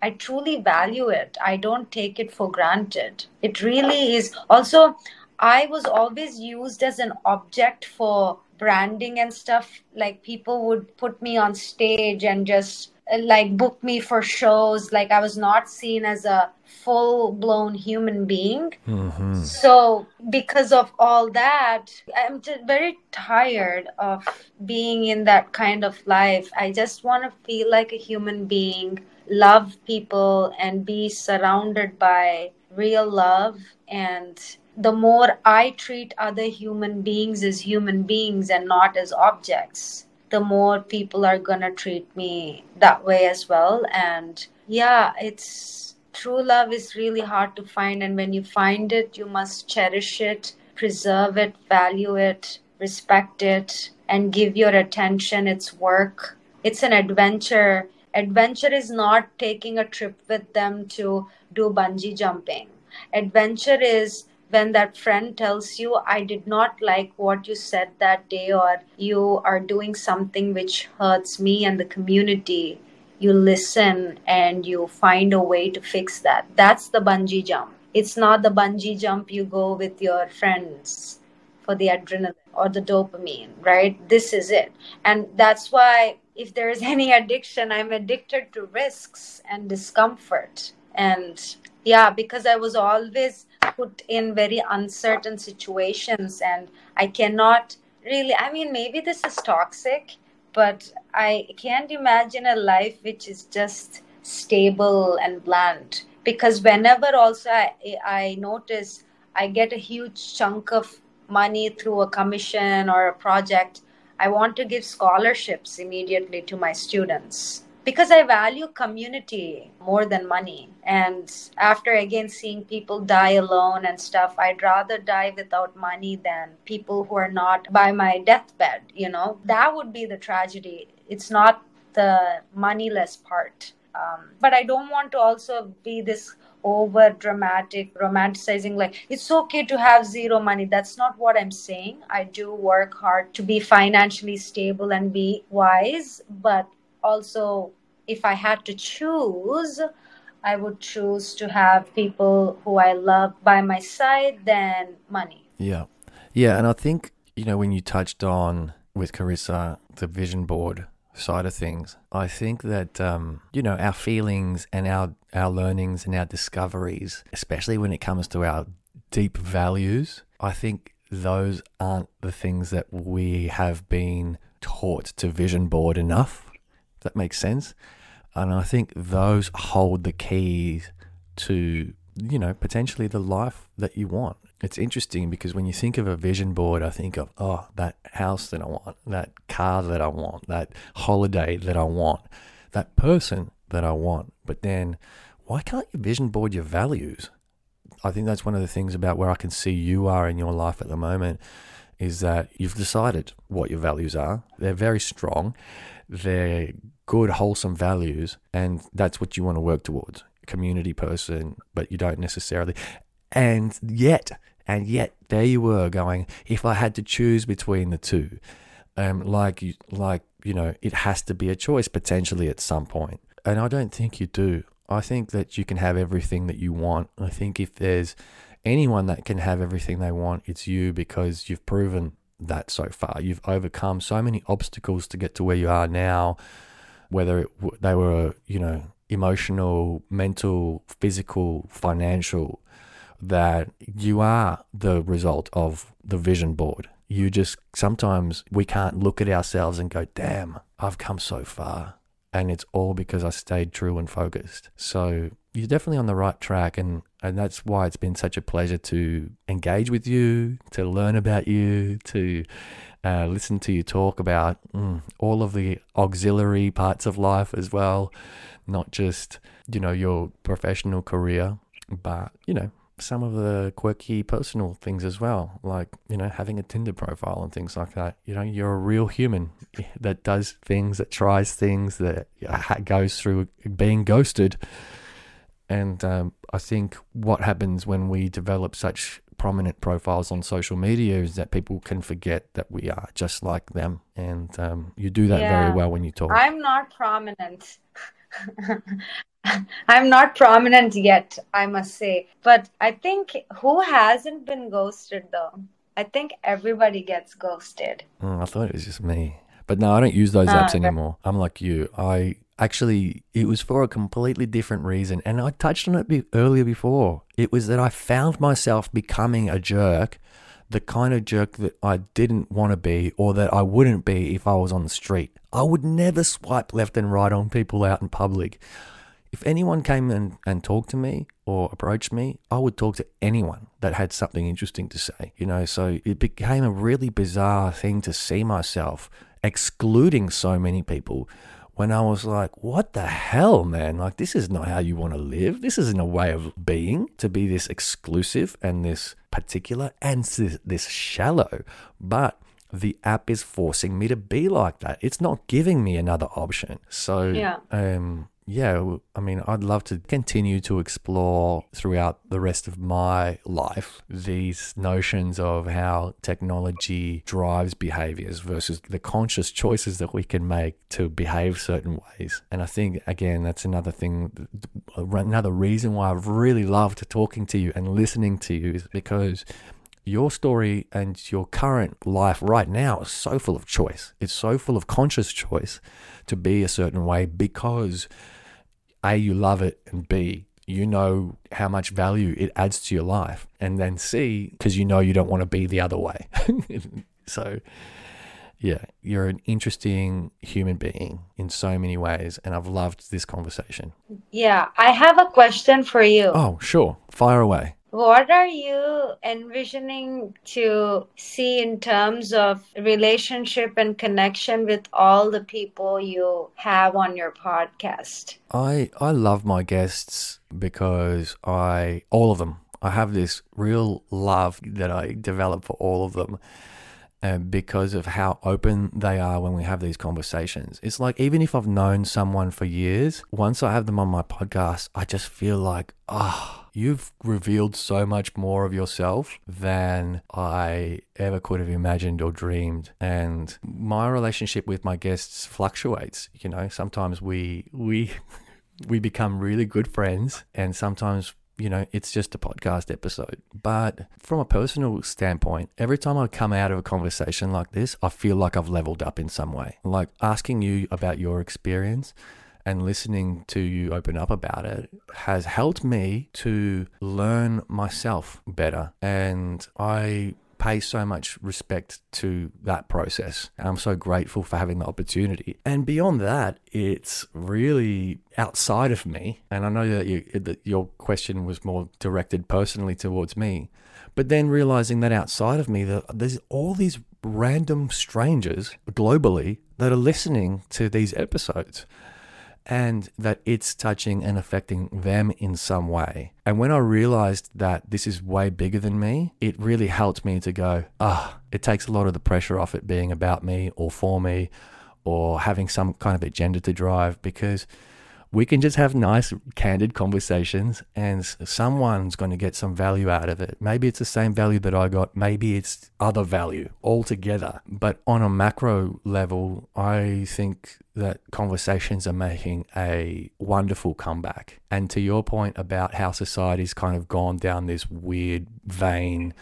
I truly value it. I don't take it for granted. It really is. Also, I was always used as an object for branding and stuff like people would put me on stage and just uh, like book me for shows. Like i was not seen as a full blown human being. Mm-hmm. so because of all that i'm just very tired of being in that kind of life. I just want to feel like a human being love people and be surrounded by real love and the more I treat other human beings as human beings and not as objects, the more people are gonna treat me that way as well. And yeah, it's true love is really hard to find. And when you find it, you must cherish it, preserve it, value it, respect it, and give your attention its work. It's an adventure. Adventure is not taking a trip with them to do bungee jumping. Adventure is when that friend tells you, I did not like what you said that day, or you are doing something which hurts me and the community, you listen and you find a way to fix that. That's the bungee jump. It's not the bungee jump you go with your friends for the adrenaline or the dopamine, right? This is it. And that's why if there is any addiction, I'm addicted to risks and discomfort. And yeah, because I was always put in very uncertain situations and i cannot really i mean maybe this is toxic but i can't imagine a life which is just stable and bland. Because whenever also i, I notice i get a huge chunk of money through a commission or a project i want to give scholarships immediately to my students because I value community more than money. And after again seeing people die alone and stuff, I'd rather die without money than people who are not by my deathbed, you know? That would be the tragedy. It's not the moneyless part. Um, but I don't want to also be this over dramatic romanticizing like it's okay to have zero money that's not what i'm saying i do work hard to be financially stable and be wise but also if I had to choose, I would choose to have people who I love by my side than money. Yeah. Yeah. And I think, you know, when you touched on with Carissa, the vision board side of things, I think that, um, you know, our feelings and our, our learnings and our discoveries, especially when it comes to our deep values, I think those aren't the things that we have been taught to vision board enough that makes sense. And I think those hold the keys to you know, potentially the life that you want. It's interesting because when you think of a vision board, I think of, oh, that house that I want, that car that I want, that holiday that I want, that person that I want. But then why can't you vision board your values? I think that's one of the things about where I can see you are in your life at the moment is that you've decided what your values are. They're very strong. They're good, wholesome values, and that's what you want to work towards. Community person, but you don't necessarily. And yet, and yet, there you were going. If I had to choose between the two, um, like you, like you know, it has to be a choice potentially at some point. And I don't think you do. I think that you can have everything that you want. I think if there's anyone that can have everything they want, it's you because you've proven that so far. You've overcome so many obstacles to get to where you are now, whether it, they were, you know, emotional, mental, physical, financial, that you are the result of the vision board. You just sometimes we can't look at ourselves and go, damn, I've come so far and it's all because I stayed true and focused. So you're definitely on the right track, and and that's why it's been such a pleasure to engage with you, to learn about you, to uh, listen to you talk about mm, all of the auxiliary parts of life as well, not just you know your professional career, but you know some of the quirky personal things as well, like, you know, having a Tinder profile and things like that. You know, you're a real human that does things, that tries things, that goes through being ghosted. And um, I think what happens when we develop such prominent profiles on social media is that people can forget that we are just like them. And um, you do that yeah. very well when you talk. I'm not prominent. I'm not prominent yet, I must say. But I think who hasn't been ghosted though? I think everybody gets ghosted. Mm, I thought it was just me. But no, I don't use those apps uh, anymore. I'm like you. I actually, it was for a completely different reason. And I touched on it be- earlier before. It was that I found myself becoming a jerk, the kind of jerk that I didn't want to be or that I wouldn't be if I was on the street. I would never swipe left and right on people out in public if anyone came and, and talked to me or approached me, I would talk to anyone that had something interesting to say, you know. So it became a really bizarre thing to see myself excluding so many people when I was like, what the hell, man? Like, this is not how you want to live. This isn't a way of being to be this exclusive and this particular and this, shallow. But the app is forcing me to be like that. It's not giving me another option. So, yeah. um, yeah, I mean, I'd love to continue to explore throughout the rest of my life these notions of how technology drives behaviors versus the conscious choices that we can make to behave certain ways. And I think, again, that's another thing, another reason why I've really loved talking to you and listening to you is because your story and your current life right now is so full of choice. It's so full of conscious choice to be a certain way because A, you love it, and B, you know how much value it adds to your life. And then C, because you know you don't want to be the other way. so, yeah, you're an interesting human being in so many ways. And I've loved this conversation. Yeah, I have a question for you. Oh, sure. Fire away. What are you envisioning to see in terms of relationship and connection with all the people you have on your podcast? I I love my guests because I all of them. I have this real love that I develop for all of them. Uh, because of how open they are when we have these conversations. It's like even if I've known someone for years, once I have them on my podcast, I just feel like, oh, You've revealed so much more of yourself than I ever could have imagined or dreamed. And my relationship with my guests fluctuates. You know, sometimes we we we become really good friends and sometimes you know, it's just a podcast episode. But from a personal standpoint, every time I come out of a conversation like this, I feel like I've leveled up in some way. Like asking you about your experience and listening to you open up about it has helped me to learn myself better. And I pay so much respect to that process. I'm so grateful for having the opportunity. And beyond that, it's really outside of me. And I know that, you, that your question was more directed personally towards me. But then realizing that outside of me, that there's all these random strangers globally that are listening to these episodes and that it's touching and affecting them in some way. And when I realized that this is way bigger than me, it really helped me to go, ah, oh, it takes a lot of the pressure off it being about me or for me or having some kind of agenda to drive because we can just have nice, candid conversations, and someone's going to get some value out of it. Maybe it's the same value that I got, maybe it's other value altogether. But on a macro level, I think that conversations are making a wonderful comeback. And to your point about how society's kind of gone down this weird vein,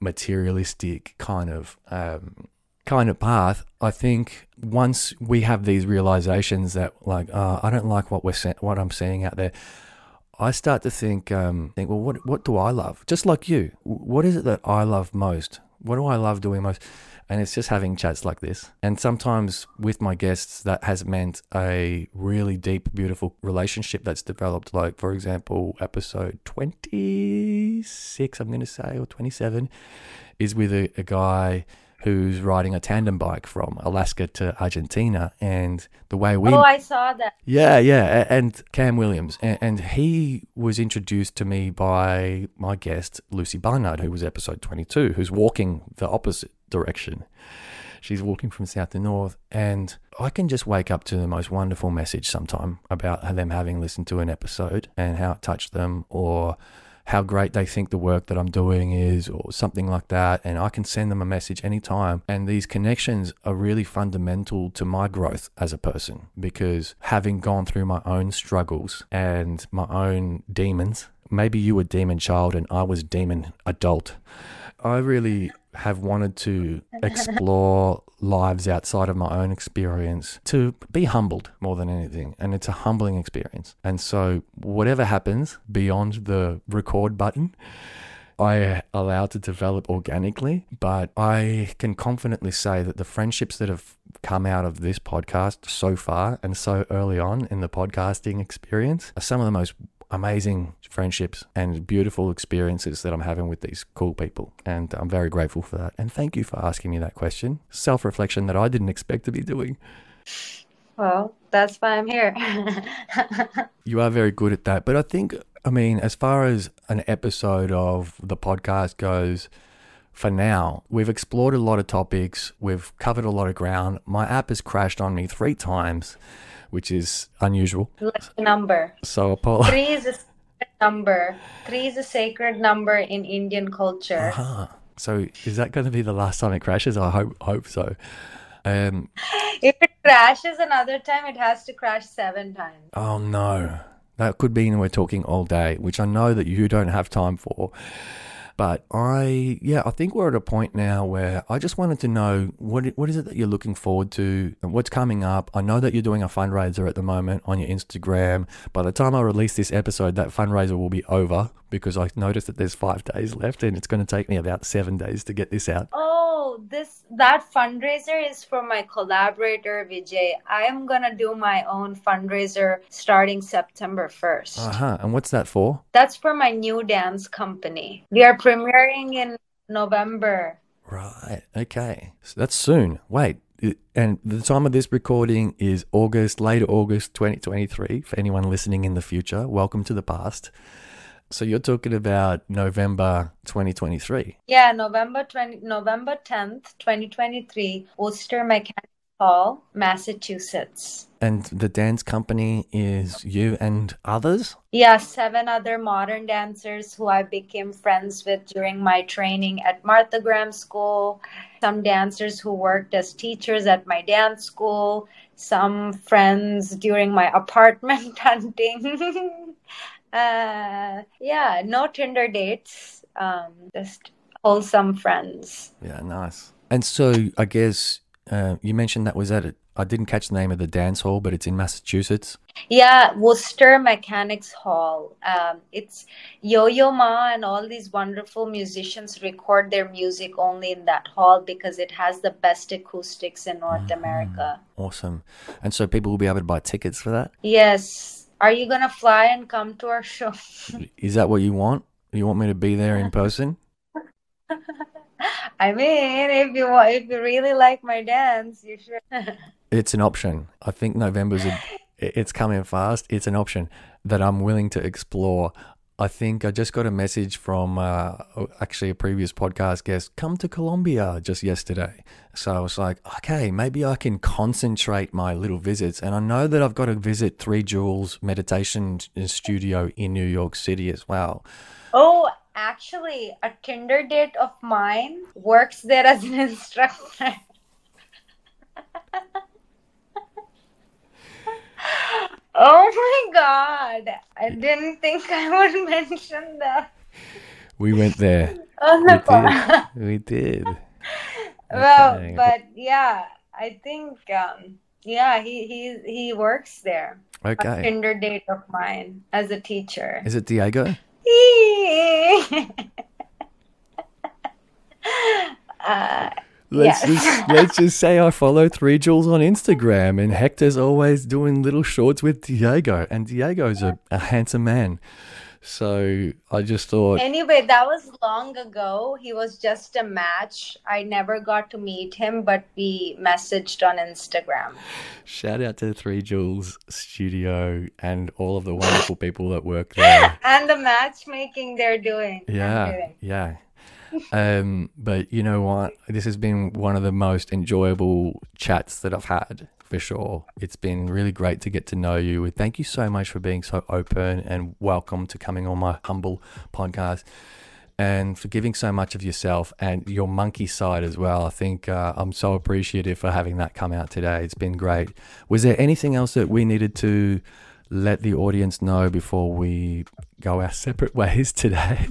materialistic kind of um, kind of path, I think once we have these realizations that like, uh, I don't like what we're what I'm seeing out there, I start to think, um, think, well, what what do I love? Just like you, what is it that I love most? What do I love doing most? And it's just having chats like this. And sometimes with my guests, that has meant a really deep, beautiful relationship that's developed. Like, for example, episode 26, I'm going to say, or 27, is with a, a guy who's riding a tandem bike from Alaska to Argentina, and the way we oh, I saw that. Yeah, yeah, and Cam Williams, and, and he was introduced to me by my guest Lucy Barnard, who was episode twenty-two, who's walking the opposite direction. She's walking from south to north, and I can just wake up to the most wonderful message sometime about them having listened to an episode and how it touched them, or how great they think the work that I'm doing is, or something like that. And I can send them a message anytime. And these connections are really fundamental to my growth as a person because having gone through my own struggles and my own demons, maybe you were demon child and I was demon adult. I really have wanted to explore lives outside of my own experience to be humbled more than anything. And it's a humbling experience. And so, whatever happens beyond the record button, I allow to develop organically, but I can confidently say that the friendships that have come out of this podcast so far and so early on in the podcasting experience are some of the most amazing friendships and beautiful experiences that I'm having with these cool people. And I'm very grateful for that. And thank you for asking me that question. Self reflection that I didn't expect to be doing. Well, that's why I'm here. you are very good at that. But I think, I mean, as far as an episode of the podcast goes, for now, we've explored a lot of topics, we've covered a lot of ground. My app has crashed on me three times which is unusual. Lucky number. So Apollo. Three is a sacred number. Three is a sacred number in Indian culture. Uh-huh. So is that going to be the last time it crashes? I hope hope so. Um, if it crashes another time, it has to crash seven times. Oh no, that could mean we're talking all day, which I know that you don't have time for. But I, yeah, I think we're at a point now where I just wanted to know what what is it that you're looking forward to and what's coming up. I know that you're doing a fundraiser at the moment on your Instagram. By the time I release this episode, that fundraiser will be over because I noticed that there's five days left and it's going to take me about seven days to get this out. Oh, this that fundraiser is for my collaborator Vijay. I am gonna do my own fundraiser starting September first. Uh huh. And what's that for? That's for my new dance company. We are premiering in November. Right. Okay. So that's soon. Wait. And the time of this recording is August, late August 2023. For anyone listening in the future, welcome to the past. So you're talking about November 2023. Yeah, November 20 November 10th, 2023, Worcester Mechanic Hall, Massachusetts. And the dance company is you and others? Yeah, seven other modern dancers who I became friends with during my training at Martha Graham School. Some dancers who worked as teachers at my dance school. Some friends during my apartment hunting. Uh, yeah, no Tinder dates. Um, just wholesome friends. Yeah, nice. And so I guess uh, you mentioned that was at it. I didn't catch the name of the dance hall, but it's in Massachusetts. Yeah, Worcester Mechanics Hall. Um, it's Yo Yo Ma and all these wonderful musicians record their music only in that hall because it has the best acoustics in North Mm-hmm. America. Awesome. And so people will be able to buy tickets for that. Yes. Are you gonna fly and come to our show? Is that what you want? You want me to be there in person? I mean, if you want, if you really like my dance, you should. It's an option. I think November's a, it's coming fast. It's an option that I'm willing to explore. I think I just got a message from uh, actually a previous podcast guest, come to Colombia just yesterday. So I was like, okay, maybe I can concentrate my little visits. And I know that I've got to visit Three Jewels Meditation Studio in New York City as well. Oh, actually, a Tinder date of mine works there as an instructor. Oh my God. I didn't think I would mention that We went there. on We the pod. did. We did. Well, Okay. but yeah, I think um yeah, he he he works there. A Okay. Tinder date of mine as a teacher. Is it Diego? uh, Let's Yeah. just let's just say I follow Three Jewels on Instagram, and Hector's always doing little shorts with Diego, and Diego's a, a handsome man. So I just thought, anyway, that was long ago. He was just a match. I never got to meet him, but we messaged on Instagram. shout out to the Three Jewels Studio and all of the wonderful people that work there. And the matchmaking they're doing. Yeah, doing. yeah. Um, but you know what? This has been one of the most enjoyable chats that I've had for sure. It's been really great to get to know you. Thank you so much for being so open and welcome to coming on my humble podcast and for giving so much of yourself and your monkey side as well. I think uh, I'm so appreciative for having that come out today. It's been great. Was there anything else that we needed to let the audience know before we go our separate ways today?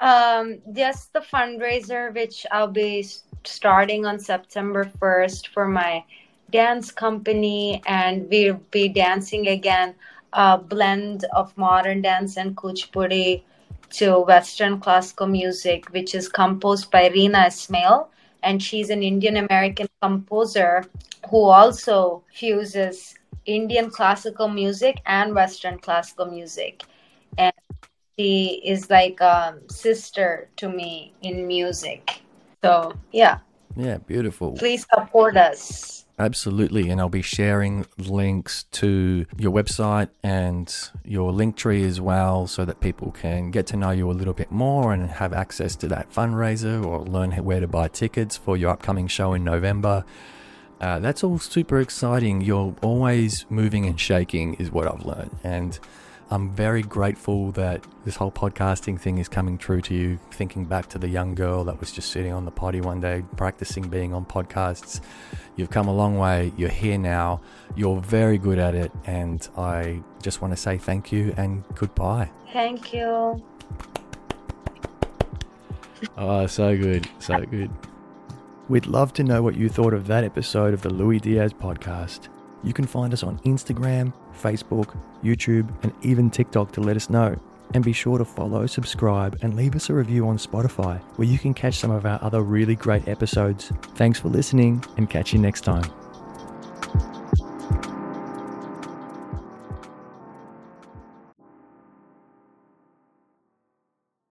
Um, just the fundraiser, which I'll be starting on September 1st for my dance company, and we'll be dancing again a blend of modern dance and kuchipudi to Western classical music, which is composed by Reena Esmail, and she's an Indian American composer who also fuses Indian classical music and Western classical music. And she is like a sister to me in music. So, yeah, Yeah, beautiful. please support us. Absolutely. And I'll be sharing links to your website and your link tree as well so that people can get to know you a little bit more and have access to that fundraiser or learn where to buy tickets for your upcoming show in November. Uh, that's all super exciting. You're always moving and shaking, is what I've learned. And I'm very grateful that this whole podcasting thing is coming true to you. Thinking back to the young girl that was just sitting on the potty one day, practicing being on podcasts. You've come a long way. You're here now. You're very good at it. And I just want to say thank you and goodbye. Thank you. Oh, so good. So good. We'd love to know what you thought of that episode of the Lui Diaz podcast. You can find us on Instagram, Facebook, YouTube, and even TikTok to let us know. And be sure to follow, subscribe, and leave us a review on Spotify where you can catch some of our other really great episodes. Thanks for listening and catch you next time.